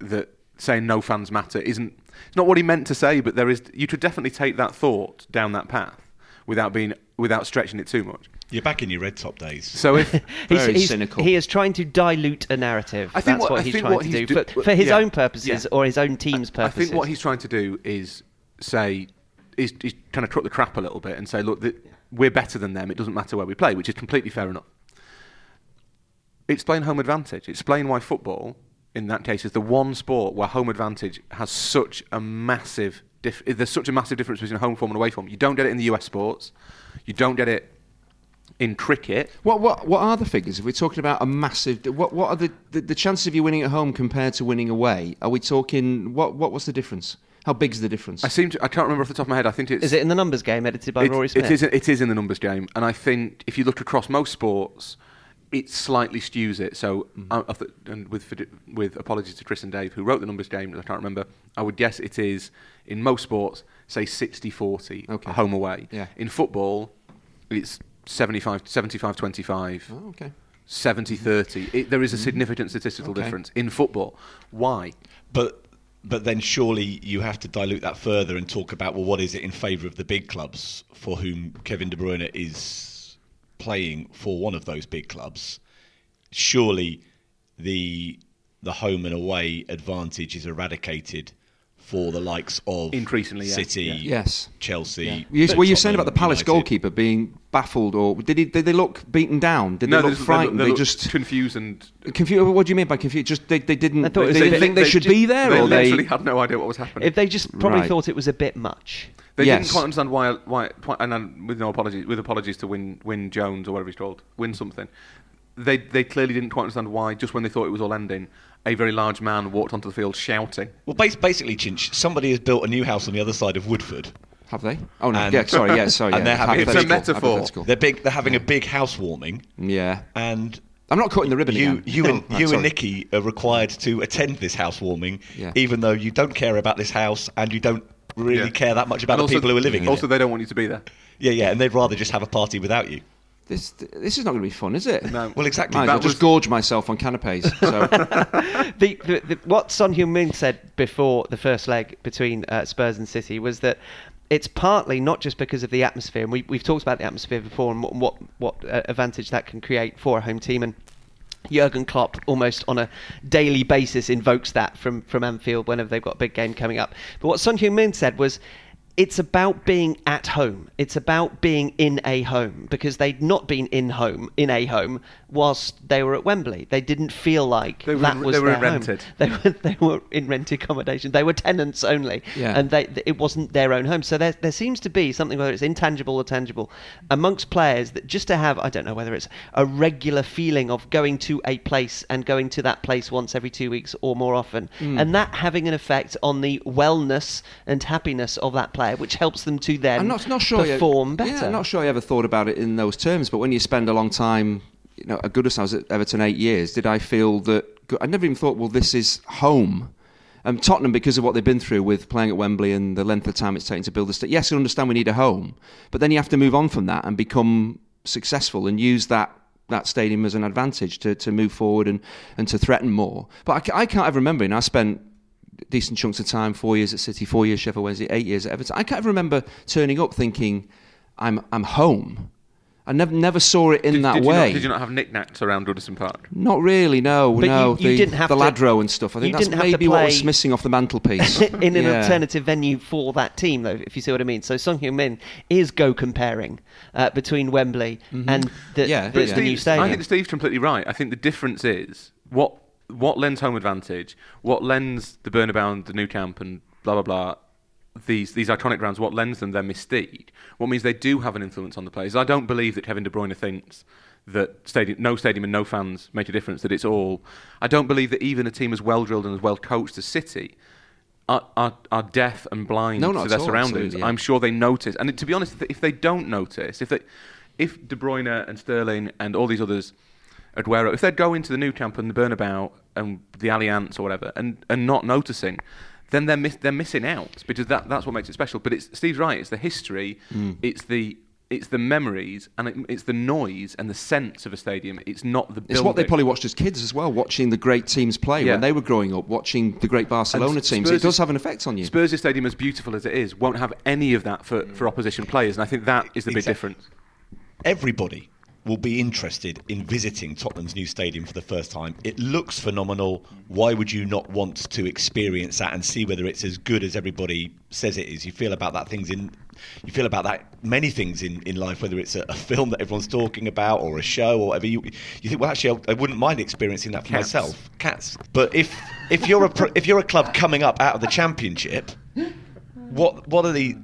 that saying no fans matter isn't it's not what he meant to say, but there is you could definitely take that thought down that path without being without stretching it too much. You're back in your red top days. So if he's, Very he's- cynical. He is trying to dilute a narrative. I think That's what- what, he's think trying what to he's do do- for, for his yeah. own purposes Yeah. or his own team's purposes. I think what he's trying to do is say is, is kind of truck the crap a little bit and say, look, th- we're better than them. It doesn't matter where we play, which is completely fair enough. Explain home advantage. Explain why football, in that case, is the one sport where home advantage has such a massive. Dif- there's such a massive difference between home form and away form. You don't get it in the US sports. You don't get it in cricket. What what what are the figures? If we're talking about a massive, what what are the, the, the chances of you winning at home compared to winning away? Are we talking what what was the difference? How big's the difference? I seem to. I can't remember off the top of my head. I think it's. Is it in the numbers game edited by It- Rory Smith? It is, it is in the numbers game, and I think if you look across most sports, it slightly stews it. So. I, I th- and with with apologies to Chris and Dave who wrote the numbers game, I can't remember. I would guess it is in most sports, say 60-40 Okay. home away. Yeah. In football, it's 75 25 oh, okay. 70 30. It, there is a mm. significant statistical Okay. difference in football. Why? But but then surely you have to dilute that further and talk about well, what is it in favour of the big clubs for whom Kevin De Bruyne is playing for one of those big clubs? Surely the the home and away advantage is eradicated for the likes of Increasingly. City, Yeah. Yes. Chelsea. Yeah. You, were you saying about the Palace United. goalkeeper being baffled, or did he? Did they look beaten down? Did they look just- frightened? They, They, look just confused and confused. What do you mean by confused? Just they, they didn't. I thought they, they didn't think they, they should ju- be there, They or they. literally had no idea what was happening. if they just probably Right. thought it was a bit much. They Yes. didn't quite understand why, why, why and then with no apologies, with apologies to Win, Win Jones or whatever he's called, Win something. They, they clearly didn't quite understand why, just when they thought it was all ending, a very large man walked onto the field shouting. Well, bas- basically, Chinch, somebody has built a new house on the other side of Woodford. Have they? Oh no. And- yeah. Sorry. Yeah. Sorry. and yeah. they're having- It's a metaphor. They're big. They're having a big housewarming, Yeah. and I'm not cutting the ribbon you, again. you, No, oh, and, right, you sorry. and Nikki are required to attend this housewarming, Yeah. even though you don't care about this house and you don't really Yeah. care that much about And the also- people who are living in Also, it. they don't want you to be there. Yeah, yeah, and they'd rather just have a party without you. This this is not going to be fun, is it? No. Well, exactly. I'll well That just gorge myself on canapes. So the, the, the, what Son Heung-min said before the first leg between uh, Spurs and City was that it's partly not just because of the atmosphere, and we, we've talked about the atmosphere before and what what, what uh, advantage that can create for a home team, and Jurgen Klopp almost on a daily basis invokes that from from Anfield whenever they've got a big game coming up. But what Son Heung-min said was. It's about being at home. It's about being in a home because they'd not been in home in a home whilst they were at Wembley. They didn't feel like They were that was they were their in home. rented. They were they were in rented accommodation. They were tenants only, Yeah. and they it wasn't their own home. So there there seems to be something whether it's intangible or tangible amongst players that just to have I don't know whether it's a regular feeling of going to a place and going to that place once every two weeks or more often, Mm. and that having an effect on the wellness and happiness of that player, which helps them to then I'm not not sure perform you, better. Yeah, I'm not sure I ever thought about it in those terms. But when you spend a long time, you know, at Goodison, I was at Everton eight years. Did I feel that? I never even thought, well, this is home. Um, Tottenham, because of what they've been through with playing at Wembley and the length of time it's taken to build a state. Yes, I understand we need a home, but then you have to move on from that and become successful and use that that stadium as an advantage to, to move forward and, and to threaten more. But I, I can't ever remember. And I spent decent chunks of time, four years at City, four years Sheffield Wednesday, eight years at Everton. I can't ever remember turning up thinking, I'm, I'm home. I never, never saw it in Did, that did you way. not, did you not have knickknacks around Goodison Park? Not really, no, But you- no. you the, didn't have the to- Lladró and stuff. I think that's didn't have to maybe what was missing off the mantelpiece. in an Yeah. alternative venue for that team, though, if you see what I mean. So Son Heung-min is go comparing uh, between Wembley and the, Yeah, the, but the Steve- new stadium. I think Steve's completely right. I think the difference is what what lends home advantage, what lends the Bernabeu and the Nou Camp and blah blah blah. These these iconic grounds, what lends them their mystique, what means they do have an influence on the players. I don't believe that Kevin De Bruyne thinks that stadium, no stadium and no fans make a difference. That it's all. I don't believe that even a team as well drilled and as well coached as City are, are, are deaf and blind No, to their all, surroundings. yeah. I'm sure they notice. And to be honest, if they don't notice, if they, if De Bruyne and Sterling and all these others, Aguero, if they'd go into the Nou Camp and the Bernabeu and the Allianz or whatever, and, and not noticing, then they're miss, they're missing out because that, that's what makes it special. But it's Steve's right. It's the history. Hmm. It's the it's the memories and it, it's the noise and the sense of a stadium. It's not the. It's what they building. probably watched as kids as well, watching the great teams play Yeah. when they were growing up, watching the great Barcelona And teams. Spurs It does have an effect on you. Spurs' stadium, as beautiful as it is, won't have any of that for, for opposition players, and I think that is the big Exact- difference. everybody will be interested in visiting Tottenham's new stadium for the first time. It looks phenomenal. Why would you not want to experience that and see whether it's as good as everybody says it is? You feel about that things in you feel about that many things in, in life, whether it's a, a film that everyone's talking about or a show or whatever. You you think, well, actually, I, I wouldn't mind experiencing that for Cats. myself. Cats. But if if you're a if you're a club coming up out of the championship, what what are the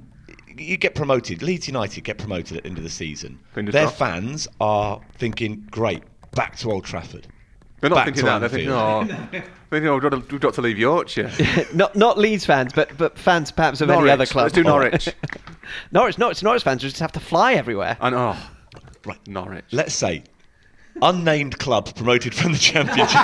you get promoted. Leeds United get promoted at the end of the season. Fingers Their crossed. fans are thinking, "Great, back to Old Trafford." They're not Back thinking to that. They're thinking, oh, they're thinking, oh we've, got to, we've got to leave Yorkshire. not not Leeds fans, but but fans perhaps of any Norwich. other club. Let's do Norwich. Norwich, Norwich, Norwich fans just have to fly everywhere. and oh, Right. Norwich. Let's say unnamed club promoted from the championship.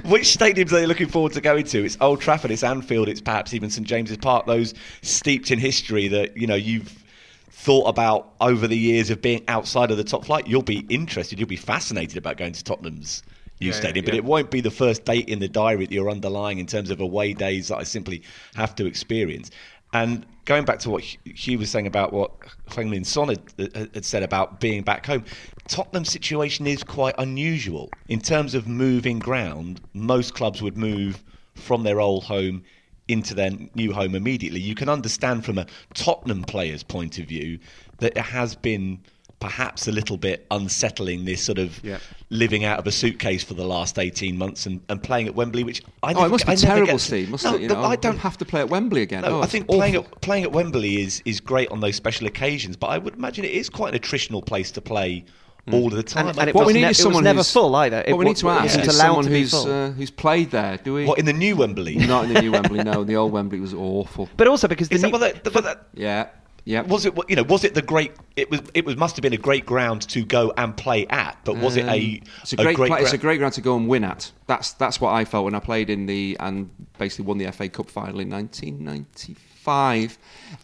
Which stadiums are they looking forward to going to? It's Old Trafford, it's Anfield, it's perhaps even St James's Park. Those steeped in history that you know you've thought about over the years of being outside of the top flight. You'll be interested. You'll be fascinated about going to Tottenham's new Yeah, stadium, yeah. but it won't be the first date in the diary that you're underlying in terms of away days that I simply have to experience. And going back to what Hugh- was saying about what Hwang Min Son had, uh, uh, had said about being back home, Tottenham's situation is quite unusual. In terms of moving ground, most clubs would move from their old home into their new home immediately. You can understand from a Tottenham player's point of view that it has been perhaps a little bit unsettling this sort of Yeah. living out of a suitcase for the last 18 months and, and playing at Wembley which I Oh, it must be I terrible, get- Steve. Must No, it? You the- know, I don't have to play at Wembley again. no, oh, I it's think playing at playing at Wembley is is great on those special occasions, but I would imagine it is quite an attritional place to play all of the time. And- Like, and it What we was need ne- is someone never who's- full either. It What we need to ask wasn't is allowed someone who's uh, who's played there. Do we? what in the new Wembley? Not in the new Wembley. No, the old Wembley was awful. But also because the Is that, well, that, but that, Yeah, yeah. was it? You know, was it the great? It was. It was. Must have been a great ground to go and play at. But was it a? Um, It's a great, great pla- it's a great ground to go and win at. That's that's what I felt when I played in the and basically won the FA Cup final in 1995.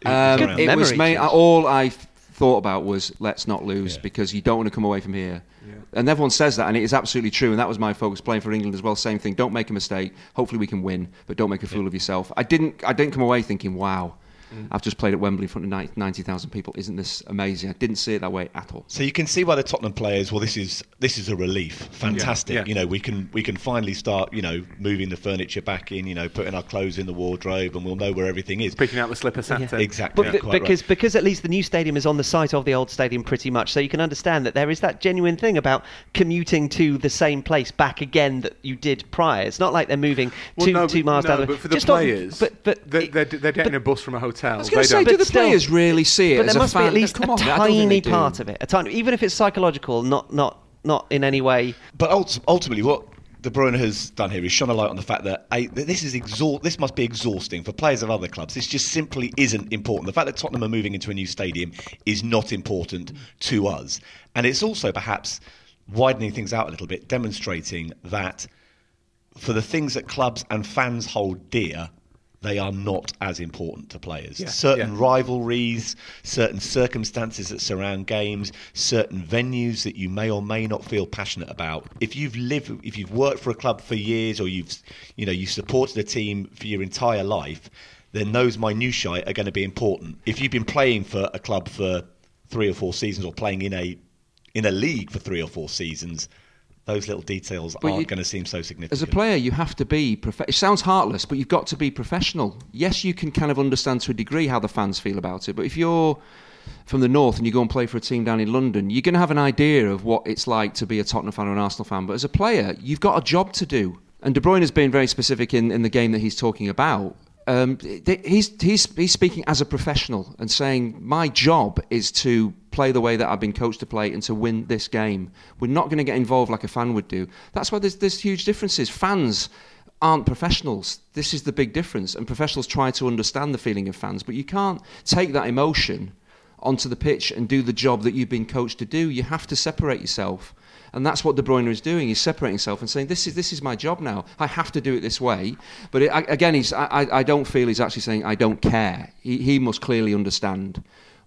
Um, it was Memory ma- change. all I thought about was let's not lose Yeah. because you don't want to come away from here. And everyone says that, and it is absolutely true. And that was my focus playing for England as well. Same thing. Don't make a mistake. Hopefully we can win, but don't make a fool of yourself. I didn't. I didn't come away thinking, "Wow, I've just played at Wembley in front of ninety thousand people. Isn't this amazing?" I didn't see it that way at all. So you can see why the Tottenham players. Well, this is this is a relief. Fantastic. Yeah, yeah. You know, we can we can finally start. You know, moving the furniture back in. You know, putting our clothes in the wardrobe, and we'll know where everything is. Picking out the slipper set. Yeah. Exactly. But yeah, be- right. because because at least the new stadium is on the site of the old stadium pretty much, so you can understand that there is that genuine thing about commuting to the same place back again that you did prior. It's not like they're moving Well, two no, two miles no, down the but for the just not- players, but but they're, they're, they're getting but- a bus from a hotel. I was going to say, don't- do But the still- players really see it but as there a must fan? be at least Come a on, I tiny part of it. A tiny, even if it's psychological, not not not in any way. But ultimately, what De Bruyne has done here is shone a light on the fact that, a, that this is exhaust. This must be exhausting for players of other clubs. This just simply isn't important. The fact that Tottenham are moving into a new stadium is not important to us, and it's also perhaps widening things out a little bit, demonstrating that for the things that clubs and fans hold dear. They are not as important to players. Yeah, certain yeah. rivalries, certain circumstances that surround games, certain venues that you may or may not feel passionate about. If you've lived, if you've worked for a club for years, or you've, you know, you've supported a team for your entire life, then those minutiae are going to be important. If you've been playing for a club for three or four seasons, or playing in a in a league for three or four seasons, those little details But aren't going to seem so significant. As a player, you have to be. Prof- it sounds heartless, but you've got to be professional. Yes, you can kind of understand to a degree how the fans feel about it, but if you're from the north and you go and play for a team down in London, you're going to have an idea of what it's like to be a Tottenham fan or an Arsenal fan. But as a player, you've got a job to do. And De Bruyne has been very specific in, in the game that he's talking about. Um, he's, he's, he's speaking as a professional and saying, My job is to play the way that I've been coached to play and to win this game. We're not going to get involved like a fan would do. That's why there's, there's huge differences. Fans aren't professionals. This is the big difference. And professionals try to understand the feeling of fans, but you can't take that emotion onto the pitch and do the job that you've been coached to do. You have to separate yourself. And that's what De Bruyne is doing. He's separating himself and saying, "This is this is my job now. I have to do it this way." But it, I, again, he's, I, I- don't feel he's actually saying, "I don't care." He, he must clearly understand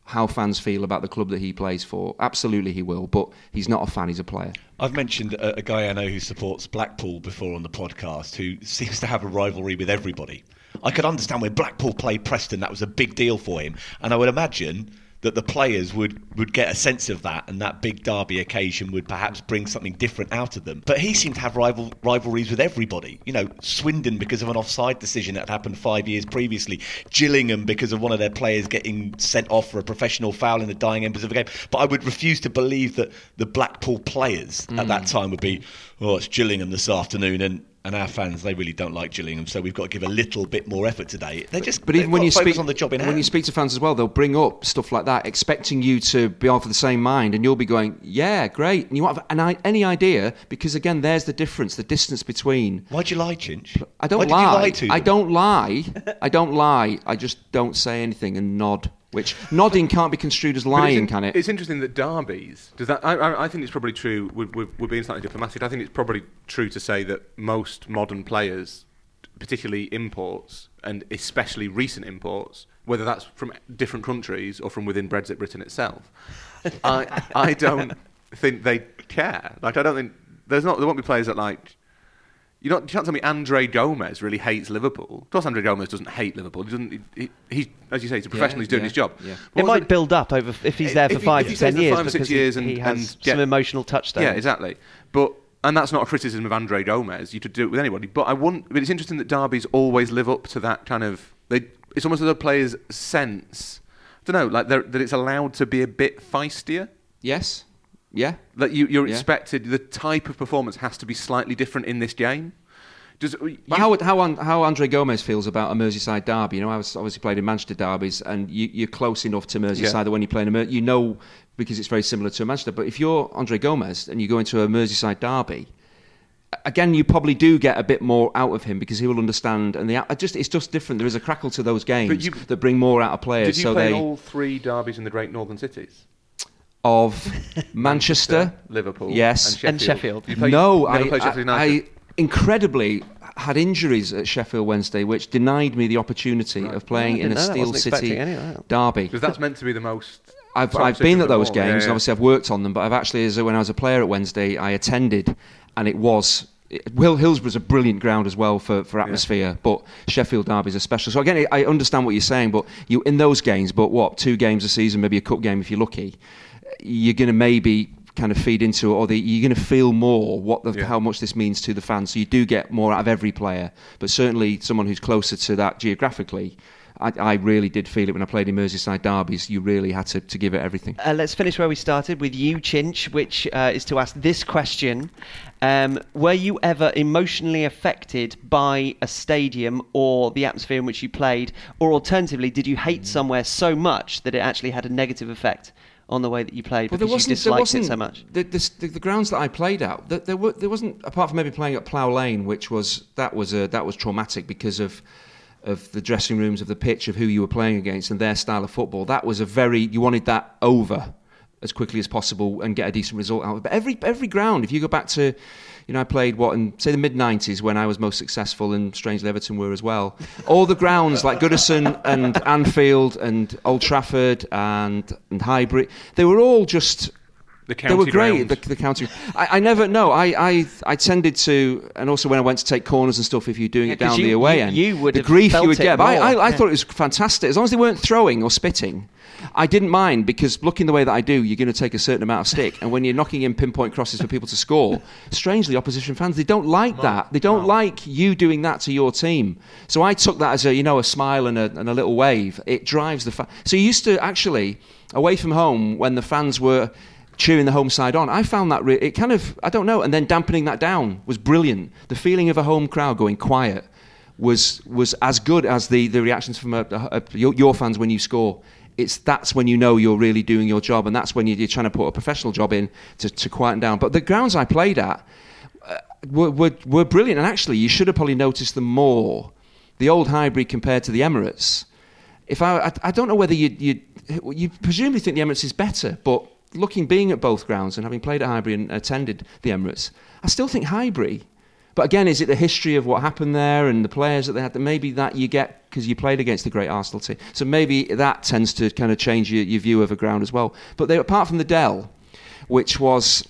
how fans feel about the club that he plays for. Absolutely, he will. But he's not a fan; he's a player. I've mentioned a, a guy I know who supports Blackpool before on the podcast who seems to have a rivalry with everybody. I could understand when Blackpool played Preston, that was a big deal for him. And I would imagine that the players would, would get a sense of that and that big derby occasion would perhaps bring something different out of them. But he seemed to have rival, rivalries with everybody. You know, Swindon because of an offside decision that had happened five years previously, Gillingham because of one of their players getting sent off for a professional foul in the dying embers of a game. But I would refuse to believe that the Blackpool players at that mm. time would be, oh, it's Gillingham this afternoon and and our fans, they really don't like Gillingham, so we've got to give a little bit more effort today. They just, But even when you speak on the job in when hand. you speak to fans as well, they'll bring up stuff like that, expecting you to be of the same mind, and you'll be going, "Yeah, great," and you won't have an, any idea because again, there's the difference, the distance between. Why'd you lie, Chinch? I don't Why did lie. you lie to them? I don't lie. I don't lie. I just don't say anything and nod. Which nodding can't be construed as lying, in- can it? It's interesting that derbies. Does that? I, I, I think it's probably true. We're, we're, we're being slightly diplomatic. I think it's probably true to say that most modern players, particularly imports, and especially recent imports, whether that's from different countries or from within Brexit Britain itself, I, I don't think they care. Like I don't think there's not there won't be players that like. You don't, you can't tell me Andre Gomes really hates Liverpool. Of course, Andre Gomes doesn't hate Liverpool. He doesn't. He, he, he's, as you say, he's a professional. he's doing yeah, his job. yeah. It was might build up over if he's there for he- five he to ten stays years five or six years and- he has and some get- emotional touchstones. Yeah, exactly. But and that's not a criticism of Andre Gomes. You could do it with anybody. But I want. But it's interesting that derbies always live up to that kind of. They. It's almost as though players sense. I don't know, like that it's allowed to be a bit feistier. yes. Yeah. That you, you're Yeah. expected. The type of performance has to be slightly different in this game. Does uh, you, how, how, how Andre Gomes feels about a Merseyside derby? You know, I was obviously played in Manchester derbies, and you, you're close enough to Merseyside Yeah. that when you play in a Mer- you know because it's very similar to Manchester. But if you're Andre Gomes and you go into a Merseyside derby, again, you probably do get a bit more out of him because he will understand, and the just it's just different. There is a crackle to those games you- that bring more out of players. did you so play they all three derbies in the great northern cities? Of Manchester, Liverpool, yes, and And Sheffield. You played- no, I, Sheffield I, I incredibly had injuries at Sheffield Wednesday, which denied me the opportunity of playing I in a. Steel City expecting any of that. derby. Because that's meant to be the most. I've, I've been at those all. games, Yeah, and yeah. obviously I've worked on them, but I've actually, as a, when I was a player at Wednesday, I attended, and it was. Will Hillsborough's a brilliant ground as well for, for atmosphere, but Sheffield Derby's a special. So again, I understand what you're saying, but you in those games, but what two games a season, maybe a cup game if you're lucky, you're going to maybe kind of feed into it, or the, you're going to feel more what the, Yeah. how much this means to the fans. So you do get more out of every player, but certainly someone who's closer to that geographically. I, I really did feel it when I played in Merseyside derbies. You really had to, to give it everything. Uh, let's finish where we started with you, Chinch, which uh, is to ask this question. Um, were you ever emotionally affected by a stadium or the atmosphere in which you played? Or alternatively, did you hate somewhere so much that it actually had a negative effect on the way that you played Well, because you disliked it so much? The, the, the, the grounds that I played at, there, there, were, there wasn't apart from maybe playing at Plough Lane, which was that was a, that was traumatic because of of the dressing rooms, of the pitch, of who you were playing against, and their style of football. That was a very you wanted that over as quickly as possible and get a decent result out of it. But every every ground, if you go back to, you know, I played what in say the mid '90s when I was most successful, and strangely Everton were as well. All the grounds like Goodison and Anfield and Old Trafford and and Highbury, they were all just The they were great. The, the county. I, I never. No, I, I, I tended to, and also when I went to take corners and stuff, if you're doing Yeah, it down you- the away you- end, you would the grief you would get. But I, I, I yeah. thought it was fantastic as long as they weren't throwing or spitting. I didn't mind because looking the way that I do, you're going to take a certain amount of stick, and when you're knocking in pinpoint crosses for people to score, strangely, opposition fans they don't like that. They don't like you doing that to your team. So I took that as a you know a smile and a, and a little wave. It drives the. So you used to actually away from home when the fans were cheering the home side on. I found that re- it kind of I don't know, and then dampening that down was brilliant. The feeling of a home crowd going quiet was was as good as the, the reactions from a, a, a- your, your fans when you score. It's that's when you know you're really doing your job, and that's when you're, trying to put a professional job in to, to quieten down. But the grounds I played at uh, were, were were brilliant, and actually you should have probably noticed them more. The old Highbury compared to the Emirates. If I, I, I don't know whether you you you presumably think the Emirates is better, but looking being at both grounds and having played at Highbury and attended the Emirates, I still think Highbury. But again, is it the history of what happened there and the players that they had? That Maybe that you get because you played against the great Arsenal team. So maybe that tends to kind of change your, your view of a ground as well. But they, apart from the Dell, which was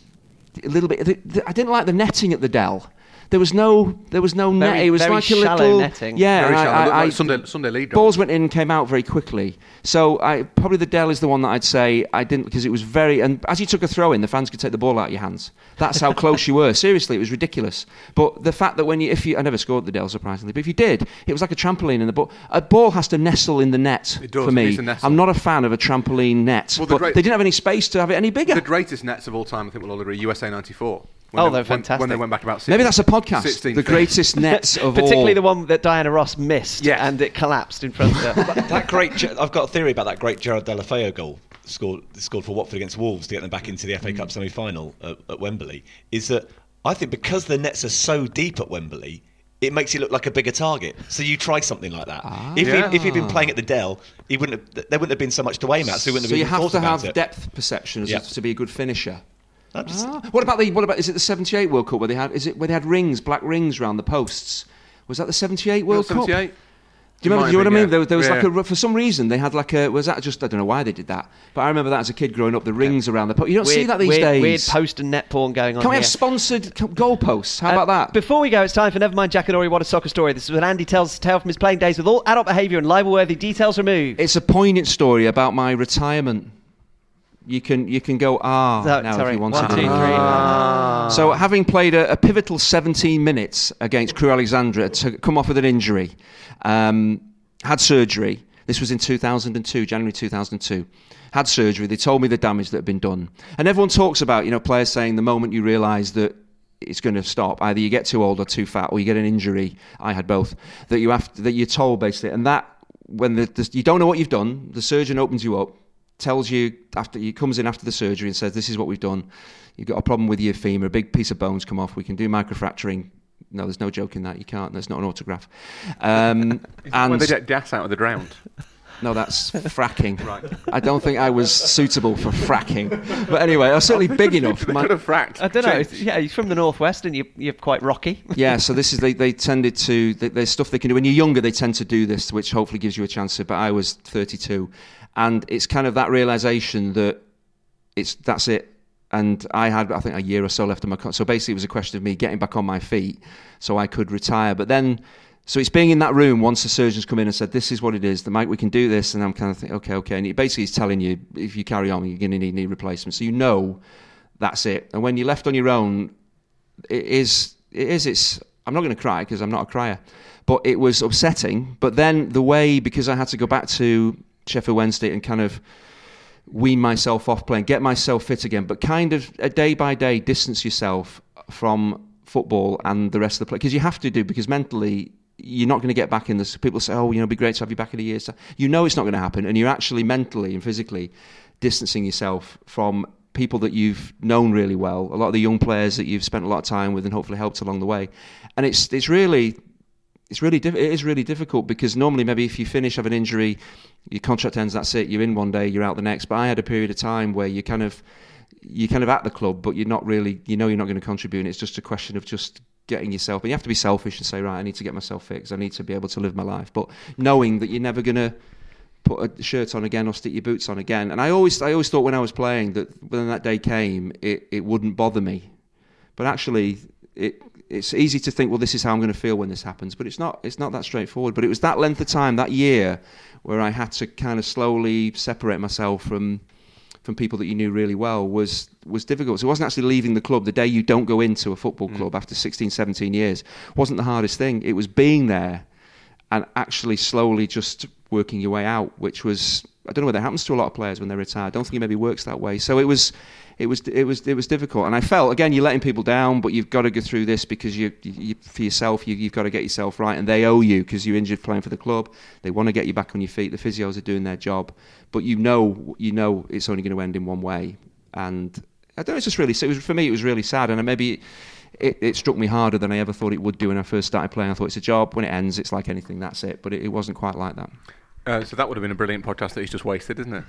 a little bit, the, the, I didn't like the netting at the Dell. There was no, there was no net. It was very like a little netting. Yeah, Very and I- shallow. I- Looked like Sunday- Sunday league Balls went in and came out very quickly. So I probably the Dell is the one that I'd say I didn't because it was very and as you took a throw in, the fans could take the ball out of your hands. That's how close you were. Seriously, it was ridiculous. But the fact that when you if you I never scored the Dell surprisingly, but if you did, it was like a trampoline and the ball a ball has to nestle in the net It does, for me. needs to nestle. I'm not a fan of a trampoline net. Well, the but great- they didn't have any space to have it any bigger. The greatest nets of all time, I think, we'll all agree. USA '94. Oh, they, they're when- fantastic. When they went back about. 16, Maybe that's a podcast. 16 the feet. greatest nets of all. Particularly all. the one that Diana Ross missed Yes. and it collapsed in front of her. that, that great, I've got a theory about that great Gerard Deulofeu goal scored scored for Watford against Wolves to get them back into the FA Cup mm. semi-final at, at Wembley. Is that I think because the nets are so deep at Wembley. It makes you look like a bigger target, so you try something like that. Ah. if, Yeah. he, if he'd been playing at the Dell, he wouldn't. Have, there wouldn't have been so much to aim at, so he wouldn't so have you have to have it. depth perception as Yeah. to be a good finisher. I'm just- Ah. What about the what about is it the '78 World Cup where they had is it where they had rings, black rings around the posts? Was that the '78 World Cup? 78. Do you remember? Do you know what I mean? been, There, was- there was yeah. like a for some reason they had like a was that just I don't know why they did that, but I remember that as a kid growing up. The rings around the post. You don't see that these weird, days. Weird post and net porn going on Can we here. have sponsored co- goalposts? How Uh, about that? Before we go, it's time for Nevermind Jackanory What a Soccer Story. This is when Andy tells his tale from his playing days with all adult behaviour and libel-worthy details removed. It's a poignant story about my retirement. You can you can go ah So- now sorry, if you want one, to. two, three. Ah. So having played a, a pivotal 17 minutes against Crewe Alexandra to come off with an injury, um, had surgery. This was in 2002, January 2002. Had surgery. They told me the damage that had been done, and everyone talks about you know players saying the moment you realise that it's going to stop. Either you get too old or too fat, or you get an injury. I had both. That you have to, that you're told basically, and that when the, the, you don't know what you've done, the surgeon opens you up, tells you after he comes in after the surgery and says, "This is what we've done. You've got a problem with your femur. A big piece of bones come off. We can do microfracturing." No, there's no joke in that. You can't. There's not an autograph. Um, When and they get gas out of the ground. No, that's fracking. Right. I don't think I was suitable for fracking. But anyway, I was certainly big enough. They My- could have fracked. I don't know. It's- Yeah, you're from the northwest and you, you're quite rocky. yeah, so this is they, they tended to there's stuff they can do when you're younger. They tend to do this, which hopefully gives you a chance. To, but I was 32, and it's kind of that realization that it's that's it. And I had I think a year or so left on my con- so basically it was a question of me getting back on my feet so I could retire. But then. So it's being in that room once the surgeons come in and said, "This is what it is. The Mike, we can do this." And I'm kind of thinking, "Okay, okay." And he basically is telling you, if you carry on, you're going to need knee replacement. So you know, that's it. And when you're left on your own, it is it is it's I'm not going to cry because I'm not a crier but it was upsetting but then the way because I had to go back to Sheffield Wednesday and kind of wean myself off playing get myself fit again but kind of a day by day distance yourself from football and the rest of the play because you have to do because mentally you're not going to get back in this people say oh you know it'd be great to have you back in a year's time you know it's not going to happen and you're actually mentally and physically distancing yourself from people that you've known really well, a lot of the young players that you've spent a lot of time with and hopefully helped along the way. And it's it's really it's really diff- it is really difficult because normally maybe if you finish have an injury, your contract ends, that's it, you're in one day, you're out the next. But I had a period of time where you kind of you're kind of at the club, but you're not really you know you're not going to contribute. And it's just a question of just getting yourself. And you have to be selfish and say, right, I need to get myself fixed. I need to be able to live my life. But knowing that you're never going to put a shirt on again or stick your boots on again. And I always, I always thought when I was playing that when that day came, it, it wouldn't bother me. But actually, it, it's easy to think, well, this is how I'm going to feel when this happens. But it's not, it's not that straightforward. But it was that length of time, that year, where I had to kind of slowly separate myself from from people that you knew really well was was difficult. So it wasn't actually leaving the club the day you don't go into a football mm. club after 16, 17 years wasn't the hardest thing. It was being there and actually slowly just working your way out, which was I don't know whether it happens to a lot of players when they retire. I don't think it maybe works that way. So it was, it was, it was, it was difficult, and I felt again you're letting people down, but you've got to go through this because you, you for yourself, you, you've got to get yourself right, and they owe you because you're injured playing for the club. They want to get you back on your feet. The physios are doing their job, but you know, you know, it's only going to end in one way, and I don't know. It's just really, it was for me. It was really sad, and maybe it, it struck me harder than I ever thought it would do when I first started playing. I thought it's a job. When it ends, it's like anything. That's it. But it, it wasn't quite like that. Uh, so that would have been a brilliant podcast that he's just wasted, isn't it?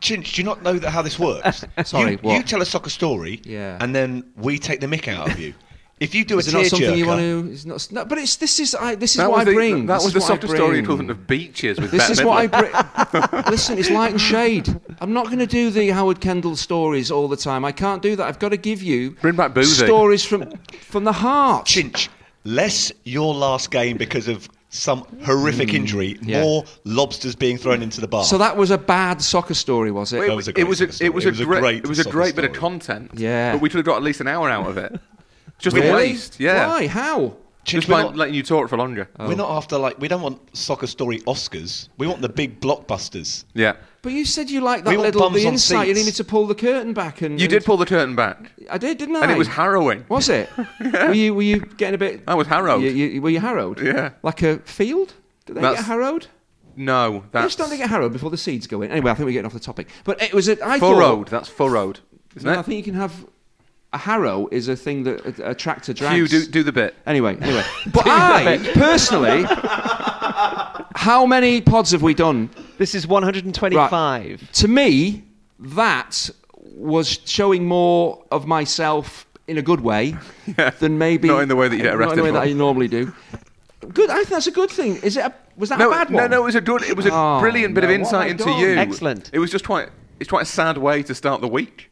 Chinch, do you not know that how this works? Sorry, you, what? you tell a soccer story, Yeah. and then we take the mick out of you. If you do Is a it not something you tearjerker- want to? It's not. No, but it's this is I, this is that what was I the, bring. That This was is the what I softer story bring. equivalent of beaches with This Bette is what I bring. Listen, it's light and shade. I'm not going to do the Howard Kendall stories all the time. I can't do that. I've got to give you Bring back Boothie. stories from from the heart. Chinch, less your last game because of some horrific hmm. injury, yeah. more lobsters being thrown into the bar. So that was a bad soccer story, was it? It, was a it great was a, it was a It was a great, great it was a great bit of content. Yeah. but we could have got at least an hour out of it. Just a waste. Yeah, Why? How? Chinch, just we're by not, letting you talk for longer. we're not after like we don't want soccer story Oscars. We want the big blockbusters. Yeah, But you said you liked that We want little the on insight. You seats. needed to pull the curtain back, and you and- did pull the curtain back, I did, didn't I? and it was harrowing. Was it? Were you were you getting a bit? I was harrowed. You, you, were you harrowed? Yeah. Like a field? Do they That's- get harrowed? No, They that's just don't they get harrowed before the seeds go in. Anyway, I think we're getting off the topic. But it was a, I furrowed. thought. That's furrowed, isn't No, I think you can have a harrow is a thing that a, a tractor drags. Hugh, do, do the bit. Anyway, anyway. But I personally, how many pods have we done? This is 125. To me, that was showing more of myself in a good way than maybe Not in the way that you get not in the way arrested that. I normally do. Good. I think that's a good thing. Is it? A, was that No, a bad no, one? no. No. It was a good. It was a Oh, brilliant bit of no, what have I insight into done? you. Excellent. It was just quite. It's quite a sad way to start the week.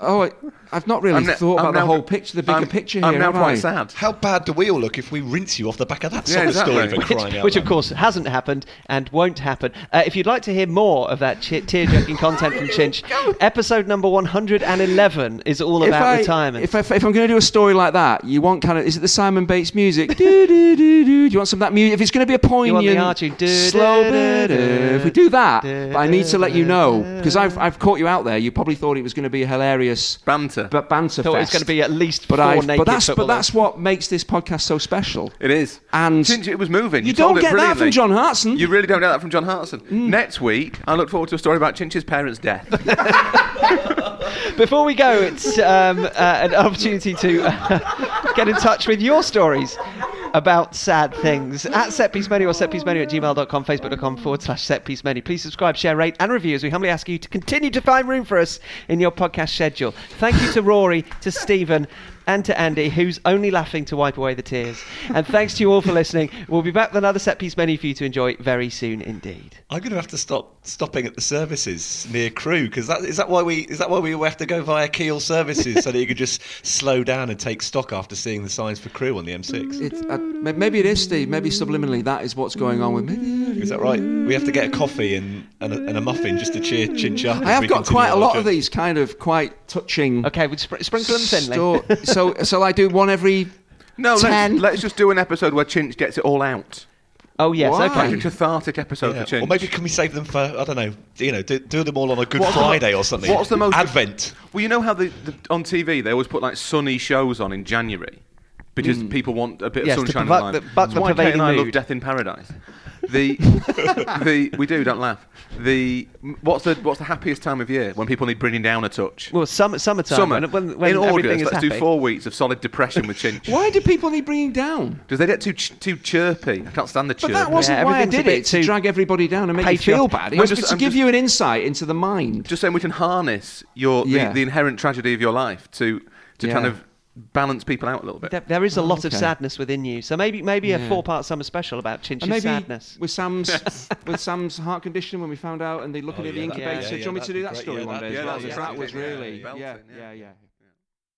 Oh, I, I've not really I'm ne- thought I'm about the whole picture, the bigger I'm- picture here. I'm now quite I? sad. How bad do we all look if we rinse you off the back of that Yeah, soccer exactly. story for Which- crying out Which, of course, hasn't happened and won't happen. Uh, if you'd like to hear more of that ch- tear-jerking content from Chinch, episode number 111 is all If, about I, retirement. if, I, if I'm going to do a story like that, you want kind of is it the Simon Bates music? do, do, do, do. Do you want some of that music? If it's going to be a poignant, Archie? Du- slow, if we do that, du- but I need to let you know because I've I've caught you out there. You probably thought it was going to be a hilarious Banter. But banter thought it was going to be at least but four I naked but that's but that's what makes this podcast so special. It is. And Chinch, it was moving. you told don't get that from. John Hartson. You really don't get that from John Hartson. Next week, I look forward to a story about Chinch's parents' death. Before we go, it's um, uh, an opportunity to uh, get in touch with your stories. About sad things. At setpiecemenu or setpiecemenu at gmail.com, facebook.com forward slash setpiecemenu. Please subscribe, share, rate, and review as we humbly ask you to continue to find room for us in your podcast schedule. Thank you to Rory, to Stephen, and to Andy, who's only laughing to wipe away the tears. And thanks to you all for listening. We'll be back with another set piece menu for you to enjoy very soon indeed. I'm going to have to stop stopping at the services near Crewe because that is that why we is that why we have to go via Keele services so that you could just slow down and take stock after seeing the signs for Crewe on the M6. It's, uh, maybe it is, Steve. Maybe subliminally that is what's going on with me. Is that right? We have to get a coffee and and a, and a muffin just to cheer Chincha. I have got quite a lot of these kind of quite touching. Okay, we'll spr- sprinkle them thinly. sto- so, so I do one every. No, Ten. let's, let's just do an episode where Chinch gets it all out. oh, yes, Why? Like okay. a cathartic episode Yeah, for Chinch. Or maybe can we save them for I don't know, you know, do, do them all on a Good What's the- Friday or something. what's the most- Advent? Well, you know how the, the, on TV they always put like sunny shows on in January because hmm. people want a bit Yes, of to sunshine in provoke the- life. buck That's the why Kate prevailing and I love. Death in Paradise. The the we do don't laugh. The what's the what's the happiest time of year when people need bringing down a touch? Well, summer, summertime. Summer. When, when, when in August, is let's happy. do four weeks of solid depression with Chinch. Why do people need bringing down? Because they get too ch- too chirpy. I can't stand the But chirpy. that wasn't Yeah, why I did it to drag everybody down and make you feel bad. It was just- to I'm give just- you an insight into the mind. just saying we can harness your Yeah. the, the inherent tragedy of your life to to kind of balance people out a little bit. There, there is a lot of sadness within you. So maybe maybe a four-part summer special about Chinch's maybe sadness. with Sam's with Sam's heart condition when we we found out and they looking Oh, at the yeah, that'd incubator. yeah, do you want me to do that story great. one Yeah, day as well? be- yeah, that was that'd really yeah yeah. yeah yeah.